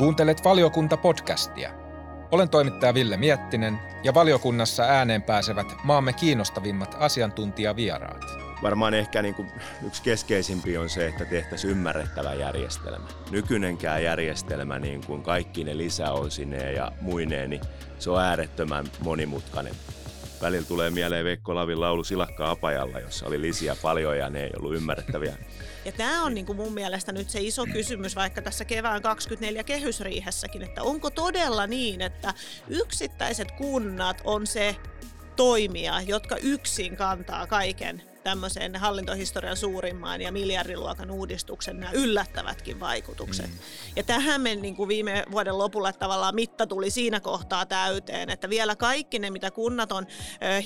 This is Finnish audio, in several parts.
Kuuntelet valiokunta-podcastia. Olen toimittaja Ville Miettinen ja valiokunnassa ääneen pääsevät maamme kiinnostavimmat asiantuntijavieraat. Varmaan ehkä niin kuin yksi keskeisimpi on se, että tehtäisiin ymmärrettävä järjestelmä. Nykyinenkään järjestelmä, niin kuin kaikki ne lisäosineen ja muineen, niin se on äärettömän monimutkainen. Välillä tulee mieleen Veikko Lavin laulu Silakka Apajalla, jossa oli lisiä paljon ja ne ei ollut ymmärrettäviä. Ja tämä on niin kuin mun mielestä nyt se iso kysymys vaikka tässä kevään 24 kehysriihessäkin, että onko todella niin, että yksittäiset kunnat on se toimija, jotka yksin kantaa kaiken tämmöisen hallintohistorian suurimman ja miljardiluokan uudistuksen nämä yllättävätkin vaikutukset. Mm. Ja tähän me niin kuin viime vuoden lopulla tavallaan mitta tuli siinä kohtaa täyteen, että vielä kaikki ne, mitä kunnat on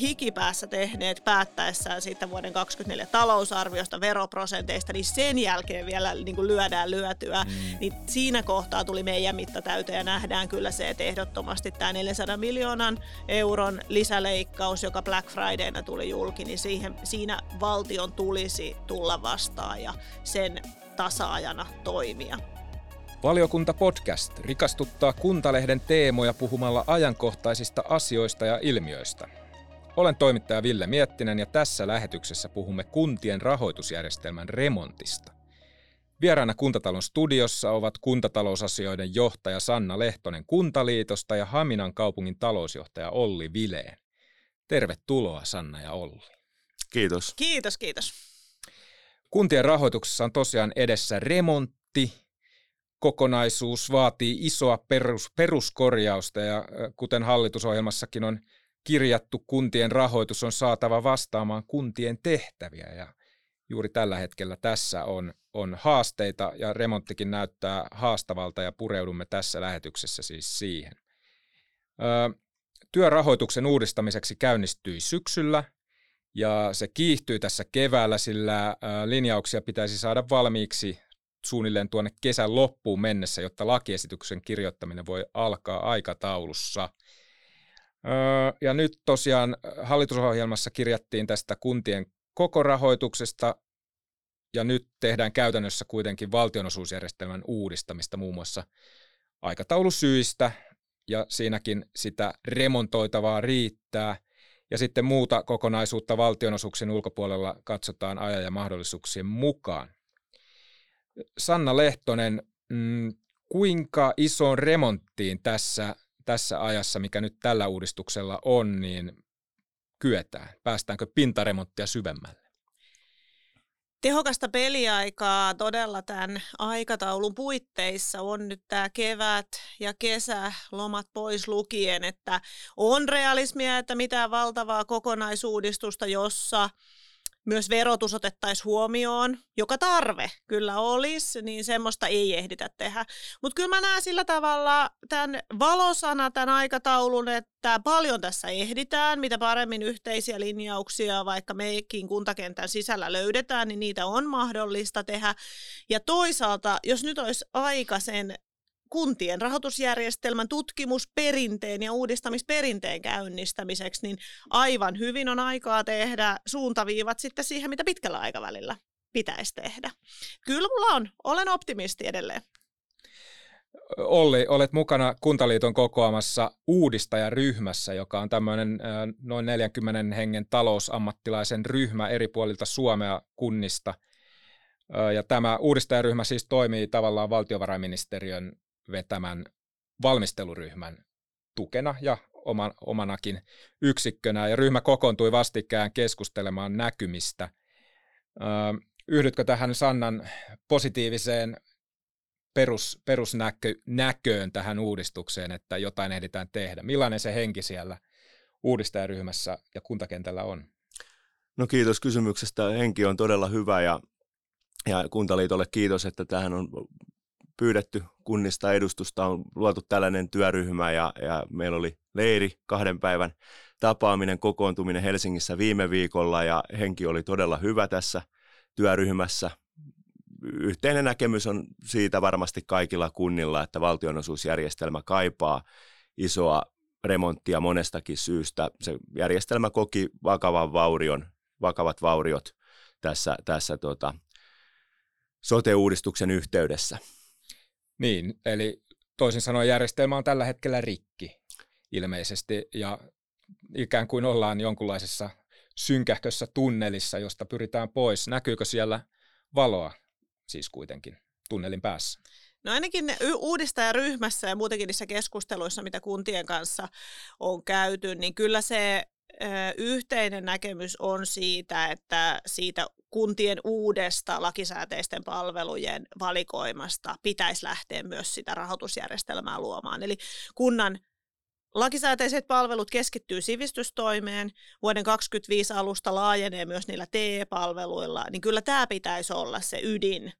hikipäässä tehneet päättäessään siitä vuoden 2024 talousarviosta, veroprosenteista, niin sen jälkeen vielä niin kuin lyödään lyötyä, mm. niin siinä kohtaa tuli meidän mitta täyteen ja nähdään kyllä se, että ehdottomasti tämä 400 miljoonan euron lisäleikkaus, joka Black Fridayna tuli julki, niin siihen, siinä valtion tulisi tulla vastaan ja sen tasaajana toimia. Valiokunta podcast rikastuttaa Kuntalehden teemoja puhumalla ajankohtaisista asioista ja ilmiöistä. Olen toimittaja Ville Miettinen ja tässä lähetyksessä puhumme kuntien rahoitusjärjestelmän remontista. Vieraana Kuntatalon studiossa ovat kuntatalousasioiden johtaja Sanna Lehtonen Kuntaliitosta ja Haminan kaupungin talousjohtaja Olli Vileen. Tervetuloa Sanna ja Olli. Kiitos. Kiitos, kiitos. Kuntien rahoituksessa on tosiaan edessä remontti. Kokonaisuus vaatii isoa perus, peruskorjausta ja kuten hallitusohjelmassakin on kirjattu, kuntien rahoitus on saatava vastaamaan kuntien tehtäviä ja juuri tällä hetkellä tässä on, on haasteita ja remonttikin näyttää haastavalta ja pureudumme tässä lähetyksessä siis siihen. Ö, työrahoituksen uudistamiseksi käynnistyi syksyllä ja se kiihtyy tässä keväällä, sillä linjauksia pitäisi saada valmiiksi suunnilleen tuonne kesän loppuun mennessä, jotta lakiesityksen kirjoittaminen voi alkaa aikataulussa. Ja nyt tosiaan hallitusohjelmassa kirjattiin tästä kuntien koko rahoituksesta, ja nyt tehdään käytännössä kuitenkin valtionosuusjärjestelmän uudistamista muun muassa aikataulusyistä, ja siinäkin sitä remontoitavaa riittää – ja sitten muuta kokonaisuutta valtionosuuksien ulkopuolella katsotaan ajan ja mahdollisuuksien mukaan. Sanna Lehtonen, mm, kuinka isoon remonttiin tässä, tässä ajassa, mikä nyt tällä uudistuksella on, niin kyetään? Päästäänkö pintaremonttia syvemmälle? Tehokasta peliaikaa todella tämän aikataulun puitteissa. On nyt tämä kevät ja kesä lomat pois lukien, että on realismia, että mitään valtavaa kokonaisuudistusta, jossa myös verotus otettaisiin huomioon, joka tarve kyllä olisi, niin semmoista ei ehditä tehdä. Mutta kyllä mä näen sillä tavalla tämän valosana tämän aikataulun, että paljon tässä ehditään, mitä paremmin yhteisiä linjauksia vaikka meikin kuntakentän sisällä löydetään, niin niitä on mahdollista tehdä. Ja toisaalta, jos nyt olisi aika sen kuntien rahoitusjärjestelmän tutkimusperinteen ja uudistamisperinteen käynnistämiseksi, niin aivan hyvin on aikaa tehdä suuntaviivat sitten siihen, mitä pitkällä aikavälillä pitäisi tehdä. Kyllä mulla on. Olen optimisti edelleen. Olli, olet mukana Kuntaliiton kokoamassa uudistajaryhmässä, joka on tämmöinen noin 40 hengen talousammattilaisen ryhmä eri puolilta Suomea kunnista. Ja tämä uudistajaryhmä siis toimii tavallaan valtiovarainministeriön vetämän valmisteluryhmän tukena ja oman, omanakin yksikkönä. Ja ryhmä kokoontui vastikään keskustelemaan näkymistä. Yhdytkö tähän Sannan positiiviseen perus, perusnäköön tähän uudistukseen, että jotain ehditään tehdä? Millainen se henki siellä uudistajaryhmässä ja kuntakentällä on? No kiitos kysymyksestä. Henki on todella hyvä ja, ja Kuntaliitolle kiitos, että tähän on pyydetty kunnista edustusta, on luotu tällainen työryhmä ja, ja meillä oli leiri kahden päivän tapaaminen, kokoontuminen Helsingissä viime viikolla ja henki oli todella hyvä tässä työryhmässä. Yhteinen näkemys on siitä varmasti kaikilla kunnilla, että valtionosuusjärjestelmä kaipaa isoa remonttia monestakin syystä. Se järjestelmä koki vakavan vaurion, vakavat vauriot tässä, tässä tota, sote-uudistuksen yhteydessä. Niin, eli toisin sanoen järjestelmä on tällä hetkellä rikki ilmeisesti ja ikään kuin ollaan jonkunlaisessa synkähkössä tunnelissa, josta pyritään pois. Näkyykö siellä valoa siis kuitenkin tunnelin päässä? No ainakin uudistajaryhmässä ja muutenkin niissä keskusteluissa, mitä kuntien kanssa on käyty, niin kyllä se yhteinen näkemys on siitä, että siitä kuntien uudesta lakisääteisten palvelujen valikoimasta pitäisi lähteä myös sitä rahoitusjärjestelmää luomaan. Eli kunnan Lakisääteiset palvelut keskittyy sivistystoimeen, vuoden 2025 alusta laajenee myös niillä TE-palveluilla, niin kyllä tämä pitäisi olla se ydin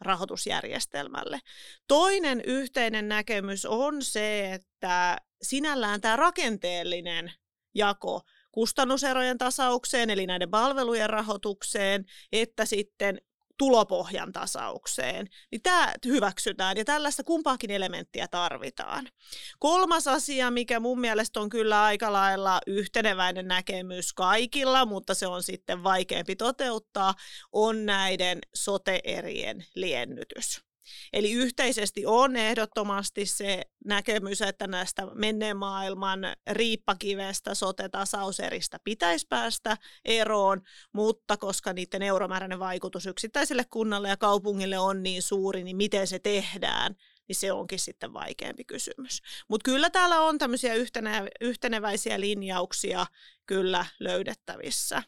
rahoitusjärjestelmälle. Toinen yhteinen näkemys on se, että sinällään tämä rakenteellinen jako kustannuserojen tasaukseen, eli näiden palvelujen rahoitukseen, että sitten tulopohjan tasaukseen, niin tämä hyväksytään ja tällaista kumpaakin elementtiä tarvitaan. Kolmas asia, mikä mun mielestä on kyllä aika lailla yhteneväinen näkemys kaikilla, mutta se on sitten vaikeampi toteuttaa, on näiden sote-erien liennytys. Eli yhteisesti on ehdottomasti se näkemys, että näistä menneen maailman riippakivestä sote-tasauseristä pitäisi päästä eroon, mutta koska niiden euromääräinen vaikutus yksittäiselle kunnalle ja kaupungille on niin suuri, niin miten se tehdään, niin se onkin sitten vaikeampi kysymys. Mutta kyllä täällä on tämmöisiä yhtenä, yhteneväisiä linjauksia kyllä löydettävissä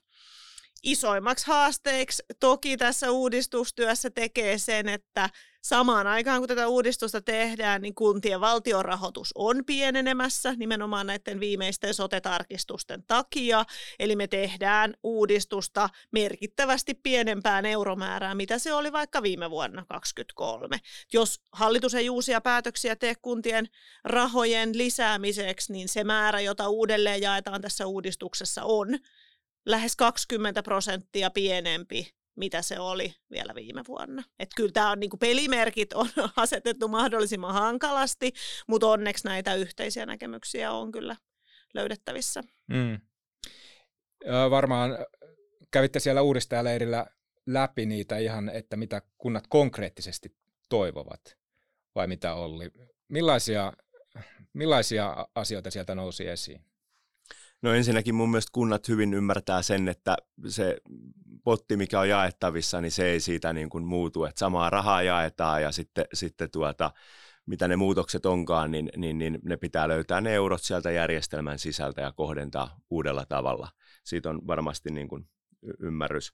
isoimmaksi haasteeksi toki tässä uudistustyössä tekee sen, että samaan aikaan kun tätä uudistusta tehdään, niin kuntien valtionrahoitus on pienenemässä nimenomaan näiden viimeisten sote-tarkistusten takia. Eli me tehdään uudistusta merkittävästi pienempään euromäärään, mitä se oli vaikka viime vuonna 2023. Jos hallitus ei uusia päätöksiä tee kuntien rahojen lisäämiseksi, niin se määrä, jota uudelleen jaetaan tässä uudistuksessa on lähes 20 prosenttia pienempi, mitä se oli vielä viime vuonna. Että kyllä tämä on niin pelimerkit on asetettu mahdollisimman hankalasti, mutta onneksi näitä yhteisiä näkemyksiä on kyllä löydettävissä. Mm. Varmaan kävitte siellä uudistajaleirillä läpi niitä ihan, että mitä kunnat konkreettisesti toivovat, vai mitä oli? Millaisia, millaisia asioita sieltä nousi esiin? No ensinnäkin mun mielestä kunnat hyvin ymmärtää sen, että se potti, mikä on jaettavissa, niin se ei siitä niin kuin muutu, että samaa rahaa jaetaan ja sitten, sitten tuota, mitä ne muutokset onkaan, niin, niin, niin ne pitää löytää ne eurot sieltä järjestelmän sisältä ja kohdentaa uudella tavalla. Siitä on varmasti niin kuin ymmärrys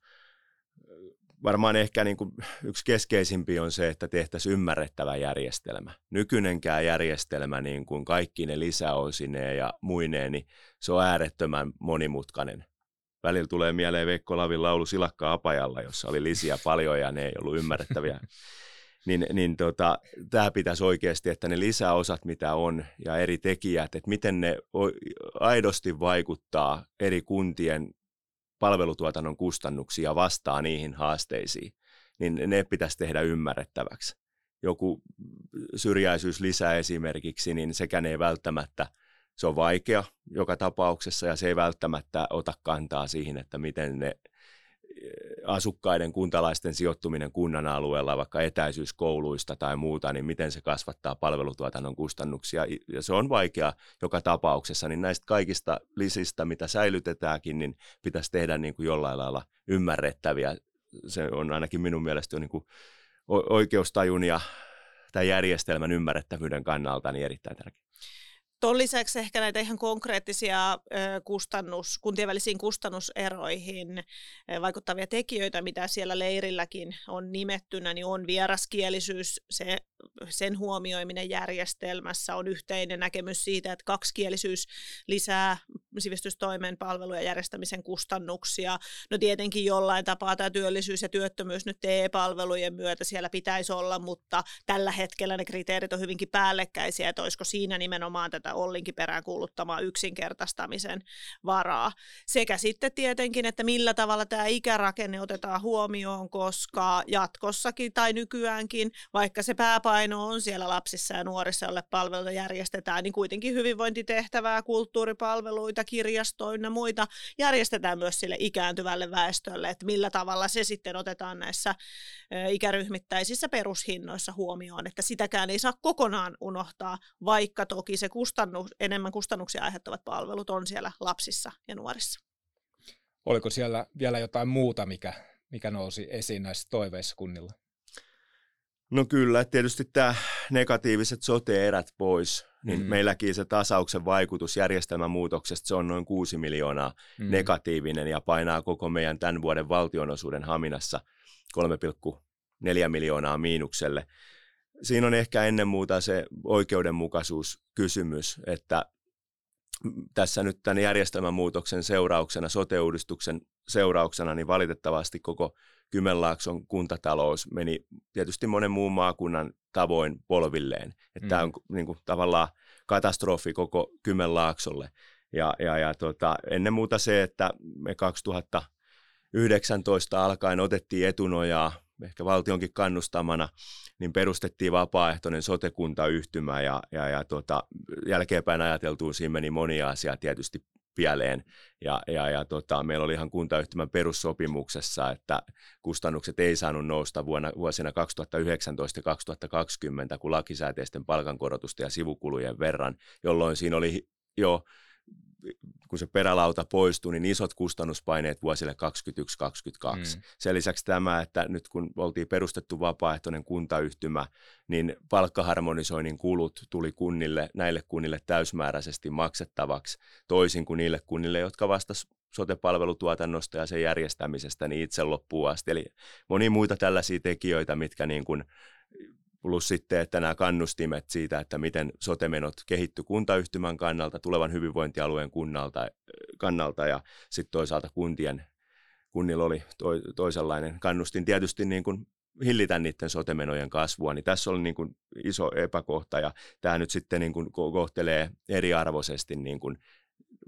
varmaan ehkä niin kuin yksi keskeisimpi on se, että tehtäisiin ymmärrettävä järjestelmä. Nykyinenkään järjestelmä niin kuin kaikki ne lisäosineen ja muineen, niin se on äärettömän monimutkainen. Välillä tulee mieleen Veikko Lavin laulu Silakka Apajalla, jossa oli lisiä paljon ja ne ei ollut ymmärrettäviä. niin, niin tota, tämä pitäisi oikeasti, että ne lisäosat, mitä on, ja eri tekijät, että miten ne aidosti vaikuttaa eri kuntien palvelutuotannon kustannuksia vastaa niihin haasteisiin, niin ne pitäisi tehdä ymmärrettäväksi. Joku syrjäisyys lisää esimerkiksi, niin sekään ei välttämättä, se on vaikea joka tapauksessa ja se ei välttämättä ota kantaa siihen, että miten ne asukkaiden, kuntalaisten sijoittuminen kunnan alueella, vaikka etäisyyskouluista tai muuta, niin miten se kasvattaa palvelutuotannon kustannuksia. Ja se on vaikea joka tapauksessa, niin näistä kaikista lisistä, mitä säilytetäänkin, niin pitäisi tehdä niin kuin jollain lailla ymmärrettäviä. Se on ainakin minun mielestä niin kuin oikeustajun ja tämän järjestelmän ymmärrettävyyden kannalta niin erittäin tärkeää. Tuon lisäksi ehkä näitä ihan konkreettisia kustannus, kuntien välisiin kustannuseroihin vaikuttavia tekijöitä, mitä siellä leirilläkin on nimettynä, niin on vieraskielisyys, se, sen huomioiminen järjestelmässä, on yhteinen näkemys siitä, että kaksikielisyys lisää sivistystoimen palvelujen järjestämisen kustannuksia. No tietenkin jollain tapaa tämä työllisyys ja työttömyys nyt TE-palvelujen myötä siellä pitäisi olla, mutta tällä hetkellä ne kriteerit on hyvinkin päällekkäisiä, että olisiko siinä nimenomaan tätä Ollinkin perään kuuluttamaa yksinkertaistamisen varaa. Sekä sitten tietenkin, että millä tavalla tämä ikärakenne otetaan huomioon, koska jatkossakin tai nykyäänkin, vaikka se pääpaino on siellä lapsissa ja nuorissa, jolle palveluita järjestetään, niin kuitenkin hyvinvointitehtävää, kulttuuripalveluita, kirjastoina muita järjestetään myös sille ikääntyvälle väestölle, että millä tavalla se sitten otetaan näissä ikäryhmittäisissä perushinnoissa huomioon, että sitäkään ei saa kokonaan unohtaa, vaikka toki se kustannus, enemmän kustannuksia aiheuttavat palvelut on siellä lapsissa ja nuorissa. Oliko siellä vielä jotain muuta, mikä, mikä nousi esiin näissä toiveissa kunnilla? No kyllä, tietysti tämä negatiiviset sote-erät pois, niin mm. meilläkin se tasauksen vaikutus järjestelmän muutoksesta, se on noin 6 miljoonaa mm. negatiivinen ja painaa koko meidän tämän vuoden valtionosuuden haminassa 3,4 miljoonaa miinukselle. Siinä on ehkä ennen muuta se oikeudenmukaisuuskysymys, että tässä nyt tämän järjestelmän muutoksen seurauksena, sote-uudistuksen seurauksena, niin valitettavasti koko Kymenlaakson kuntatalous meni tietysti monen muun maakunnan tavoin polvilleen. Että mm. Tämä on niin kuin, tavallaan katastrofi koko Kymenlaaksolle. Ja, ja, ja tota, ennen muuta se, että me 2019 alkaen otettiin etunojaa, ehkä valtionkin kannustamana, niin perustettiin vapaaehtoinen sotekuntayhtymä ja, ja, ja tota, jälkeenpäin ajateltuun siinä meni monia asiaa tietysti pieleen. Ja, ja, ja tota, meillä oli ihan kuntayhtymän perussopimuksessa, että kustannukset ei saanut nousta vuonna, vuosina 2019 ja 2020 kuin lakisääteisten palkankorotusten ja sivukulujen verran, jolloin siinä oli jo kun se perälauta poistui, niin isot kustannuspaineet vuosille 2021-2022. Mm. Sen lisäksi tämä, että nyt kun oltiin perustettu vapaaehtoinen kuntayhtymä, niin palkkaharmonisoinnin kulut tuli kunnille, näille kunnille täysmääräisesti maksettavaksi, toisin kuin niille kunnille, jotka vastasivat sote-palvelutuotannosta ja sen järjestämisestä niin itse loppuun asti. Eli moni muita tällaisia tekijöitä, mitkä niin kuin plus sitten, että nämä kannustimet siitä, että miten sotemenot kehitty kuntayhtymän kannalta, tulevan hyvinvointialueen kunnalta, kannalta ja sitten toisaalta kuntien, kunnilla oli to, toisenlainen kannustin tietysti niin kuin hillitä niiden sotemenojen kasvua, niin tässä oli niin kuin iso epäkohta ja tämä nyt sitten niin kuin kohtelee eriarvoisesti niin kuin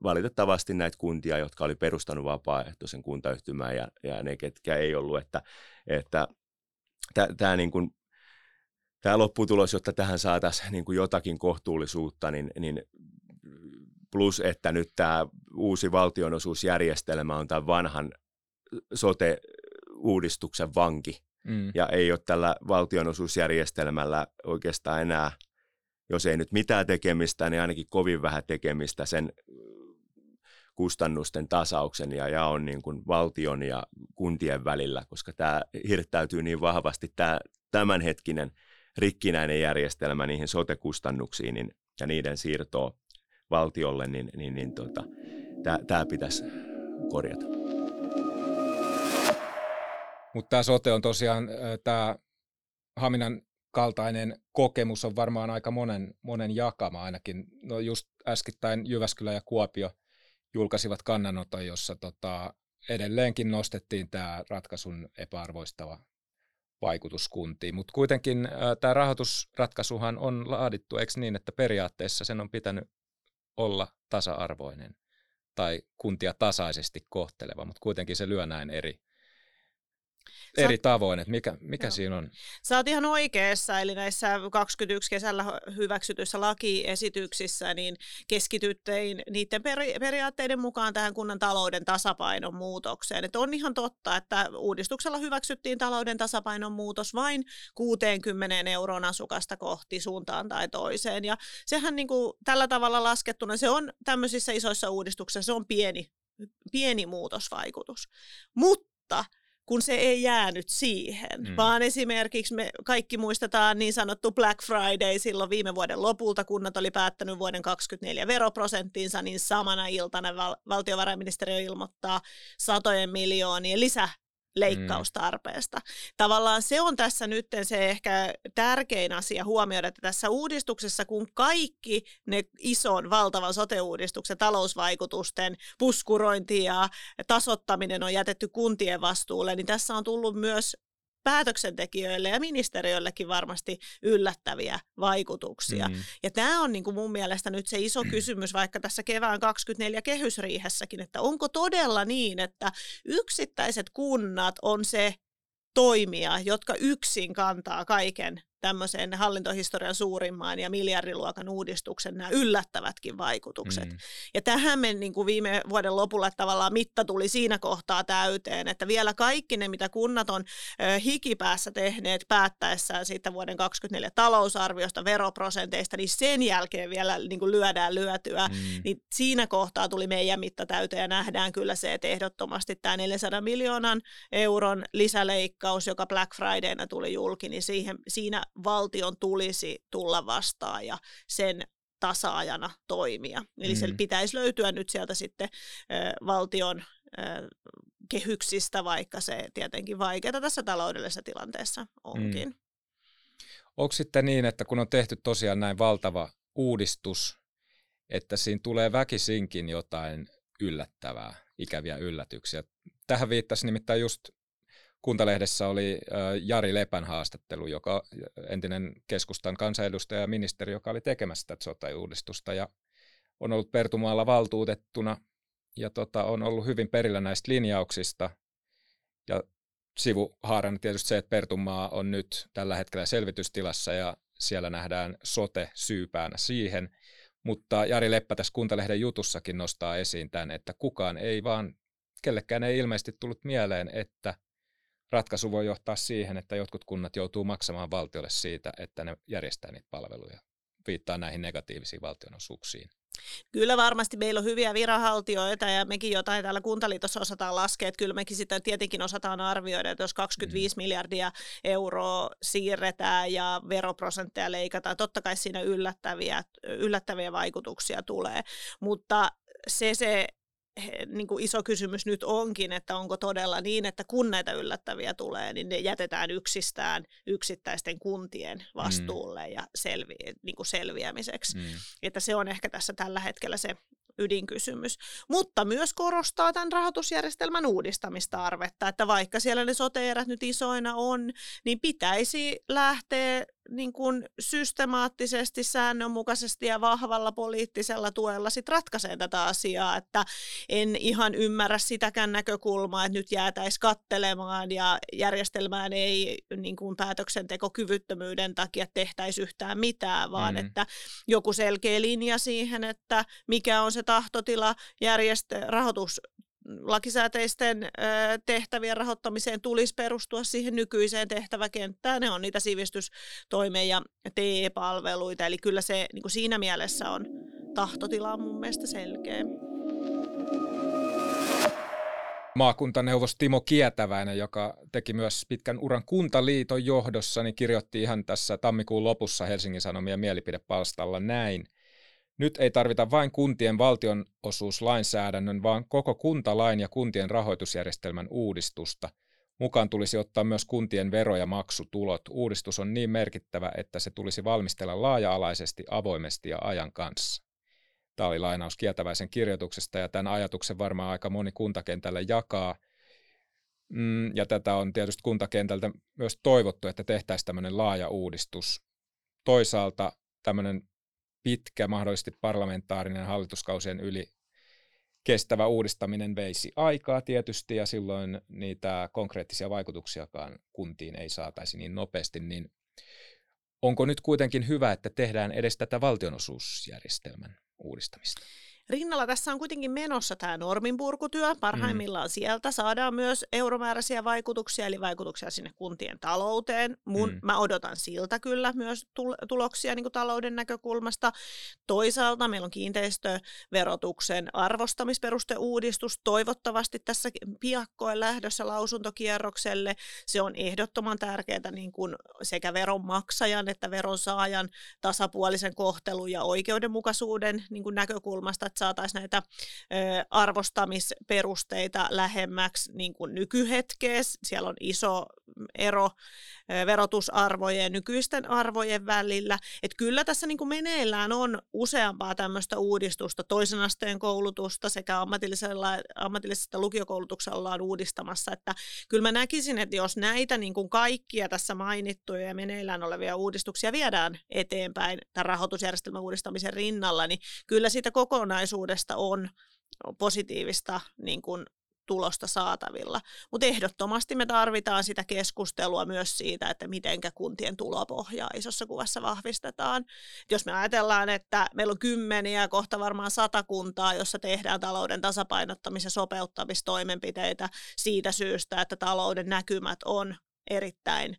valitettavasti näitä kuntia, jotka oli perustanut vapaaehtoisen kuntayhtymän ja, ja ne, ketkä ei ollut, että, että tämä niin kuin tämä lopputulos, jotta tähän saataisiin niin kuin jotakin kohtuullisuutta, niin, niin plus että nyt tämä uusi valtionosuusjärjestelmä on tämän vanhan sote-uudistuksen vanki, mm. ja ei ole tällä valtionosuusjärjestelmällä oikeastaan enää, jos ei nyt mitään tekemistä, niin ainakin kovin vähän tekemistä sen kustannusten tasauksen ja jaon niin kuin valtion ja kuntien välillä, koska tämä hirttäytyy niin vahvasti tämä tämänhetkinen rikkinäinen järjestelmä niihin sote-kustannuksiin niin, ja niiden siirtoa valtiolle, niin, niin, niin tota, tämä pitäisi korjata. Mutta tämä sote on tosiaan, tämä Haminan kaltainen kokemus on varmaan aika monen, monen jakama ainakin. No just äskettäin Jyväskylä ja Kuopio julkaisivat kannanoton, jossa tota, edelleenkin nostettiin tämä ratkaisun epäarvoistava vaikutus kuntiin. Mutta kuitenkin tämä rahoitusratkaisuhan on laadittu, eikö niin, että periaatteessa sen on pitänyt olla tasa-arvoinen tai kuntia tasaisesti kohteleva, mutta kuitenkin se lyö näin eri eri Sä... tavoin, että mikä, mikä Joo. siinä on? Sä oot ihan oikeassa, eli näissä 21 kesällä hyväksytyissä lakiesityksissä niin keskityttein niiden peri- periaatteiden mukaan tähän kunnan talouden tasapainon muutokseen. Et on ihan totta, että uudistuksella hyväksyttiin talouden tasapainon muutos vain 60 euron asukasta kohti suuntaan tai toiseen. Ja sehän niin kuin tällä tavalla laskettuna, se on tämmöisissä isoissa uudistuksissa, se on pieni, pieni muutosvaikutus. Mutta kun se ei jäänyt siihen, mm. vaan esimerkiksi me kaikki muistetaan niin sanottu Black Friday silloin viime vuoden lopulta, kunnat oli päättänyt vuoden 2024 veroprosenttiinsa, niin samana iltana val- valtiovarainministeriö ilmoittaa satojen miljoonien lisä leikkaustarpeesta. Mm. Tavallaan se on tässä nyt se ehkä tärkein asia huomioida, että tässä uudistuksessa, kun kaikki ne ison, valtavan sote-uudistuksen talousvaikutusten puskurointi ja tasottaminen on jätetty kuntien vastuulle, niin tässä on tullut myös päätöksentekijöille ja ministeriöllekin varmasti yllättäviä vaikutuksia. Mm. Ja tämä on niin kuin mun mielestä nyt se iso kysymys vaikka tässä kevään 24 kehysriihessäkin, että onko todella niin, että yksittäiset kunnat on se toimija, jotka yksin kantaa kaiken tämmöisen hallintohistorian suurimman ja miljardiluokan uudistuksen nämä yllättävätkin vaikutukset. Mm. Ja tähän me niin kuin viime vuoden lopulla tavallaan mitta tuli siinä kohtaa täyteen, että vielä kaikki ne, mitä kunnat on hikipäässä tehneet päättäessään siitä vuoden 2024 talousarviosta, veroprosenteista, niin sen jälkeen vielä niin kuin lyödään lyötyä, mm. niin siinä kohtaa tuli meidän mitta täyteen ja nähdään kyllä se, että ehdottomasti tämä 400 miljoonan euron lisäleikkaus, joka Black Fridayna tuli julki, niin siihen, siinä valtion tulisi tulla vastaan ja sen tasaajana toimia. Eli mm. se pitäisi löytyä nyt sieltä sitten ö, valtion ö, kehyksistä, vaikka se tietenkin vaikeaa tässä taloudellisessa tilanteessa onkin. Mm. Onko sitten niin, että kun on tehty tosiaan näin valtava uudistus, että siinä tulee väkisinkin jotain yllättävää, ikäviä yllätyksiä. Tähän viittasi nimittäin just Kuntalehdessä oli Jari Lepän haastattelu, joka entinen keskustan kansanedustaja ja ministeri, joka oli tekemässä tätä sote-uudistusta ja on ollut Pertumaalla valtuutettuna ja tota, on ollut hyvin perillä näistä linjauksista. Ja sivuhaarana tietysti se, että Pertumaa on nyt tällä hetkellä selvitystilassa ja siellä nähdään sote syypäänä siihen. Mutta Jari Leppä tässä Kuntalehden jutussakin nostaa esiin tämän, että kukaan ei vaan, kellekään ei ilmeisesti tullut mieleen, että ratkaisu voi johtaa siihen, että jotkut kunnat joutuu maksamaan valtiolle siitä, että ne järjestää niitä palveluja. Viittaa näihin negatiivisiin valtionosuuksiin. Kyllä varmasti meillä on hyviä viranhaltijoita ja mekin jotain täällä Kuntaliitossa osataan laskea, että kyllä mekin sitä tietenkin osataan arvioida, että jos 25 mm. miljardia euroa siirretään ja veroprosentteja leikataan, totta kai siinä yllättäviä, yllättäviä vaikutuksia tulee, mutta se se niin kuin iso kysymys nyt onkin, että onko todella niin, että kun näitä yllättäviä tulee, niin ne jätetään yksistään yksittäisten kuntien mm. vastuulle mm. ja selvi, niin kuin selviämiseksi. Mm. Että se on ehkä tässä tällä hetkellä se ydinkysymys. Mutta myös korostaa tämän rahoitusjärjestelmän uudistamista arvetta, että vaikka siellä ne sote nyt isoina on, niin pitäisi lähteä niin kuin systemaattisesti, säännönmukaisesti ja vahvalla poliittisella tuella sit ratkaisee tätä asiaa, että en ihan ymmärrä sitäkään näkökulmaa, että nyt jäätäisi kattelemaan ja järjestelmään ei niin kuin päätöksentekokyvyttömyyden takia tehtäisi yhtään mitään, vaan mm. että joku selkeä linja siihen, että mikä on se tahtotila järjest- rahoitus lakisääteisten tehtävien rahoittamiseen tulisi perustua siihen nykyiseen tehtäväkenttään. Ne on niitä sivistystoimeen ja TE-palveluita, eli kyllä se niin kuin siinä mielessä on tahtotila mun mielestä selkeä. Maakuntaneuvos Timo Kietäväinen, joka teki myös pitkän uran kuntaliiton johdossa, niin kirjoitti ihan tässä tammikuun lopussa Helsingin Sanomien mielipidepalstalla näin – nyt ei tarvita vain kuntien valtionosuuslainsäädännön, vaan koko kuntalain ja kuntien rahoitusjärjestelmän uudistusta. Mukaan tulisi ottaa myös kuntien vero- ja maksutulot. Uudistus on niin merkittävä, että se tulisi valmistella laaja-alaisesti, avoimesti ja ajan kanssa. Tämä oli lainaus Kietäväisen kirjoituksesta ja tämän ajatuksen varmaan aika moni kuntakentällä jakaa. Mm, ja tätä on tietysti kuntakentältä myös toivottu, että tehtäisiin tämmöinen laaja uudistus. Toisaalta tämmöinen pitkä, mahdollisesti parlamentaarinen hallituskausien yli kestävä uudistaminen veisi aikaa tietysti ja silloin niitä konkreettisia vaikutuksiakaan kuntiin ei saataisi niin nopeasti, niin onko nyt kuitenkin hyvä, että tehdään edes tätä valtionosuusjärjestelmän uudistamista? Rinnalla tässä on kuitenkin menossa tämä norminpurkutyö. Parhaimmillaan mm. sieltä saadaan myös euromääräisiä vaikutuksia, eli vaikutuksia sinne kuntien talouteen. Mun, mm. Mä odotan siltä kyllä myös tuloksia niin kuin talouden näkökulmasta. Toisaalta meillä on kiinteistöverotuksen arvostamisperusteuudistus toivottavasti tässä piakkoin lähdössä lausuntokierrokselle. Se on ehdottoman tärkeää niin kuin sekä veronmaksajan että veronsaajan tasapuolisen kohtelun ja oikeudenmukaisuuden niin kuin näkökulmasta, että saataisiin näitä arvostamisperusteita lähemmäksi niin kuin nykyhetkeä. Siellä on iso ero verotusarvojen nykyisten arvojen välillä. Että kyllä tässä niin kuin meneillään on useampaa tämmöistä uudistusta, toisen asteen koulutusta sekä ammatillisella, ammatillisesta lukiokoulutuksella ollaan uudistamassa. Että kyllä mä näkisin, että jos näitä niin kuin kaikkia tässä mainittuja ja meneillään olevia uudistuksia viedään eteenpäin tämän rahoitusjärjestelmän uudistamisen rinnalla, niin kyllä siitä kokonaisuudesta on positiivista niin kuin tulosta saatavilla. Mutta ehdottomasti me tarvitaan sitä keskustelua myös siitä, että miten kuntien tulopohjaa isossa kuvassa vahvistetaan. Jos me ajatellaan, että meillä on kymmeniä, kohta varmaan sata kuntaa, jossa tehdään talouden tasapainottamis- ja sopeuttamistoimenpiteitä siitä syystä, että talouden näkymät on erittäin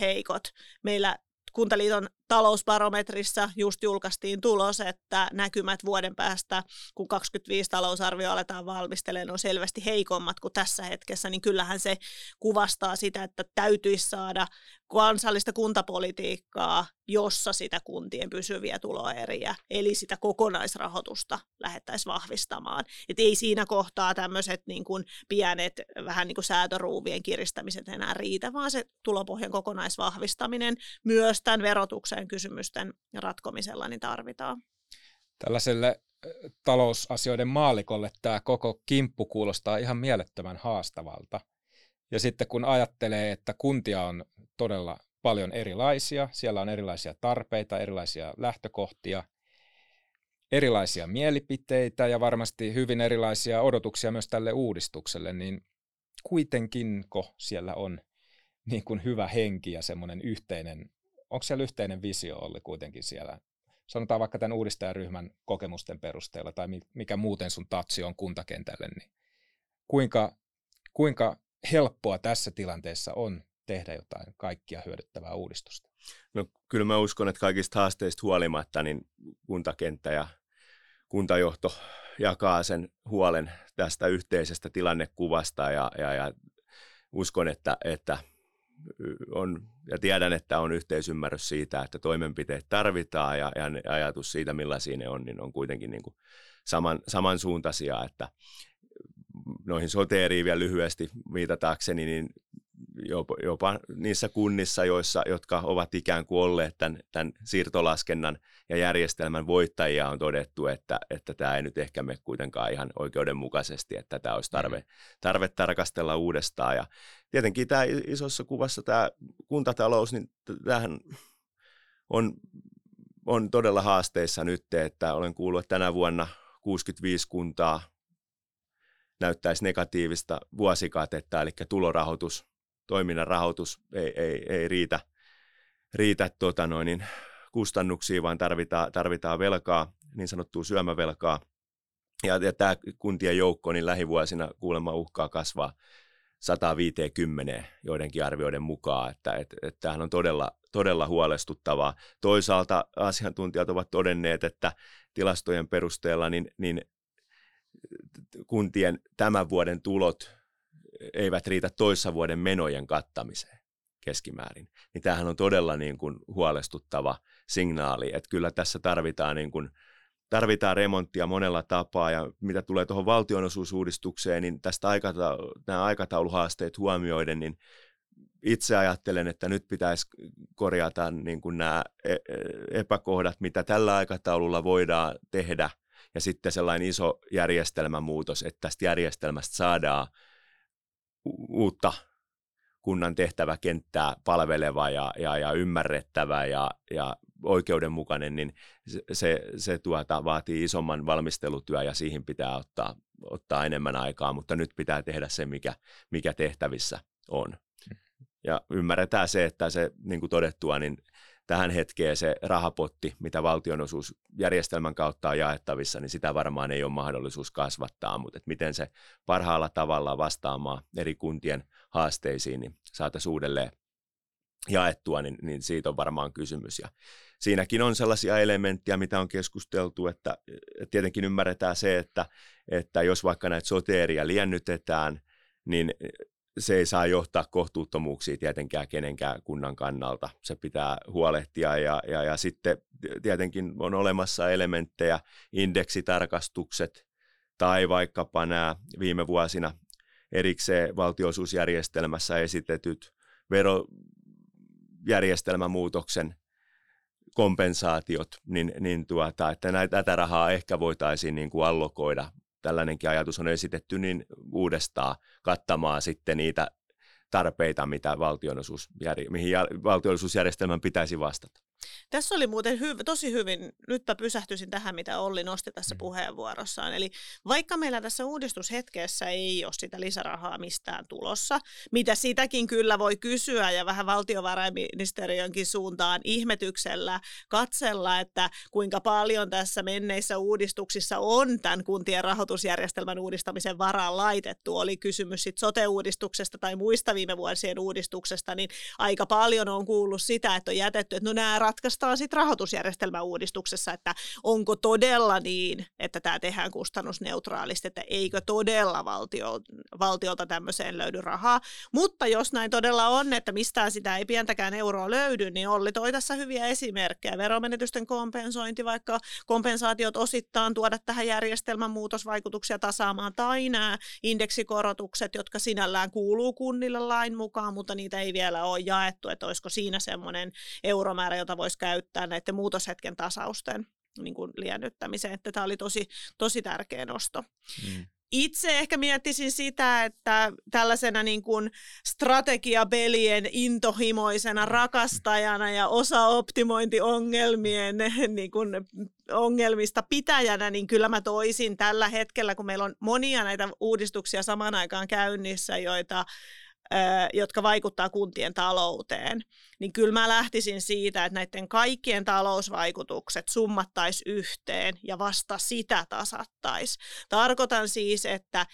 heikot. Meillä Kuntaliiton talousbarometrissa just julkaistiin tulos, että näkymät vuoden päästä, kun 25 talousarvio aletaan valmistelemaan, on selvästi heikommat kuin tässä hetkessä, niin kyllähän se kuvastaa sitä, että täytyisi saada kansallista kuntapolitiikkaa, jossa sitä kuntien pysyviä tuloeriä, eli sitä kokonaisrahoitusta lähettäisiin vahvistamaan. Et ei siinä kohtaa tämmöiset niin kuin pienet vähän niin kuin säätöruuvien kiristämiset enää riitä, vaan se tulopohjan kokonaisvahvistaminen myös tämän verotuksen kysymysten ratkomisella niin tarvitaan. Tällaiselle talousasioiden maalikolle tämä koko kimppu kuulostaa ihan mielettömän haastavalta. Ja sitten kun ajattelee, että kuntia on todella paljon erilaisia, siellä on erilaisia tarpeita, erilaisia lähtökohtia, erilaisia mielipiteitä ja varmasti hyvin erilaisia odotuksia myös tälle uudistukselle, niin kuitenkinko siellä on niin kuin hyvä henki ja semmoinen yhteinen, onko siellä yhteinen visio ollut kuitenkin siellä, sanotaan vaikka tämän uudistajaryhmän kokemusten perusteella tai mikä muuten sun tatsi on kuntakentälle, niin kuinka, kuinka helppoa tässä tilanteessa on tehdä jotain kaikkia hyödyttävää uudistusta? No kyllä mä uskon, että kaikista haasteista huolimatta niin kuntakenttä ja kuntajohto jakaa sen huolen tästä yhteisestä tilannekuvasta ja, ja, ja uskon, että, että on, ja tiedän, että on yhteisymmärrys siitä, että toimenpiteet tarvitaan ja, ja ajatus siitä, millaisia ne on, niin on kuitenkin niin kuin saman, samansuuntaisia, että noihin soteeriin vielä lyhyesti viitatakseni, niin jopa, jopa niissä kunnissa, joissa, jotka ovat ikään kuin olleet tämän, tämän siirtolaskennan ja järjestelmän voittajia, on todettu, että, että tämä ei nyt ehkä mene kuitenkaan ihan oikeudenmukaisesti, että tämä olisi tarve, tarve tarkastella uudestaan. Ja tietenkin tämä isossa kuvassa tämä kuntatalous, niin tämähän on, on todella haasteissa nyt, että olen kuullut, että tänä vuonna 65 kuntaa näyttäisi negatiivista vuosikatetta, eli tulorahoitus, toiminnan rahoitus ei, ei, ei riitä, riitä tota noin, niin kustannuksiin, vaan tarvitaan, tarvitaan velkaa, niin sanottua syömävelkaa. Ja, ja tämä kuntien joukko niin lähivuosina kuulemma uhkaa kasvaa 150 joidenkin arvioiden mukaan, että et, et tämähän on todella, todella huolestuttavaa. Toisaalta asiantuntijat ovat todenneet, että tilastojen perusteella niin, niin kuntien tämän vuoden tulot eivät riitä toissa vuoden menojen kattamiseen keskimäärin. Niin tämähän on todella niin kuin huolestuttava signaali, että kyllä tässä tarvitaan, niin kuin, tarvitaan remonttia monella tapaa ja mitä tulee tuohon valtionosuusuudistukseen, niin tästä aikata- nämä aikatauluhaasteet huomioiden, niin itse ajattelen, että nyt pitäisi korjata niin kuin nämä e-, e-, epäkohdat, mitä tällä aikataululla voidaan tehdä – ja sitten sellainen iso järjestelmämuutos, että tästä järjestelmästä saadaan uutta kunnan tehtäväkenttää palveleva ja, ja, ja ymmärrettävä ja, ja oikeudenmukainen, niin se, se, se tuota, vaatii isomman valmistelutyö ja siihen pitää ottaa, ottaa enemmän aikaa, mutta nyt pitää tehdä se, mikä, mikä tehtävissä on. Mm. Ja ymmärretään se, että se, niin kuin todettua, niin tähän hetkeen se rahapotti, mitä valtionosuusjärjestelmän kautta on jaettavissa, niin sitä varmaan ei ole mahdollisuus kasvattaa, mutta miten se parhaalla tavalla vastaamaan eri kuntien haasteisiin, niin saataisiin uudelleen jaettua, niin, niin siitä on varmaan kysymys. Ja siinäkin on sellaisia elementtejä, mitä on keskusteltu, että tietenkin ymmärretään se, että, että jos vaikka näitä soteeria liennytetään, niin se ei saa johtaa kohtuuttomuuksia tietenkään kenenkään kunnan kannalta. Se pitää huolehtia ja, ja, ja sitten tietenkin on olemassa elementtejä, indeksitarkastukset tai vaikkapa nämä viime vuosina erikseen valtiosuusjärjestelmässä esitetyt verojärjestelmämuutoksen kompensaatiot, niin, niin tuota, että näitä, tätä rahaa ehkä voitaisiin niin kuin allokoida tällainenkin ajatus on esitetty, niin uudestaan kattamaan sitten niitä tarpeita, mitä valtionosuus, mihin valtionosuusjärjestelmän pitäisi vastata. Tässä oli muuten hyv- tosi hyvin, nyt pysähtyisin tähän, mitä Olli nosti tässä mm. puheenvuorossaan. Eli vaikka meillä tässä uudistushetkessä ei ole sitä lisärahaa mistään tulossa, mitä sitäkin kyllä voi kysyä ja vähän valtiovarainministeriönkin suuntaan ihmetyksellä katsella, että kuinka paljon tässä menneissä uudistuksissa on tämän kuntien rahoitusjärjestelmän uudistamisen varaan laitettu. Oli kysymys sitten sote-uudistuksesta tai muista viime vuosien uudistuksesta, niin aika paljon on kuullut sitä, että on jätetty, että no nämä ratkaistaan sitten rahoitusjärjestelmän uudistuksessa, että onko todella niin, että tämä tehdään kustannusneutraalisti, että eikö todella valtio, valtiolta tämmöiseen löydy rahaa. Mutta jos näin todella on, että mistään sitä ei pientäkään euroa löydy, niin Olli toi tässä hyviä esimerkkejä. Veromenetysten kompensointi, vaikka kompensaatiot osittain tuoda tähän järjestelmän muutosvaikutuksia tasaamaan, tai nämä indeksikorotukset, jotka sinällään kuuluu kunnille lain mukaan, mutta niitä ei vielä ole jaettu, että olisiko siinä semmoinen euromäärä, jota voisi käyttää näiden muutoshetken tasausten niin kuin liennyttämiseen, että tämä oli tosi, tosi tärkeä nosto. Mm. Itse ehkä miettisin sitä, että tällaisena niin kuin strategiapelien intohimoisena rakastajana ja osa-optimointiongelmien niin kuin ongelmista pitäjänä, niin kyllä mä toisin tällä hetkellä, kun meillä on monia näitä uudistuksia samaan aikaan käynnissä, joita jotka vaikuttaa kuntien talouteen, niin kyllä mä lähtisin siitä, että näiden kaikkien talousvaikutukset summattaisi yhteen ja vasta sitä tasattaisi. Tarkoitan siis, että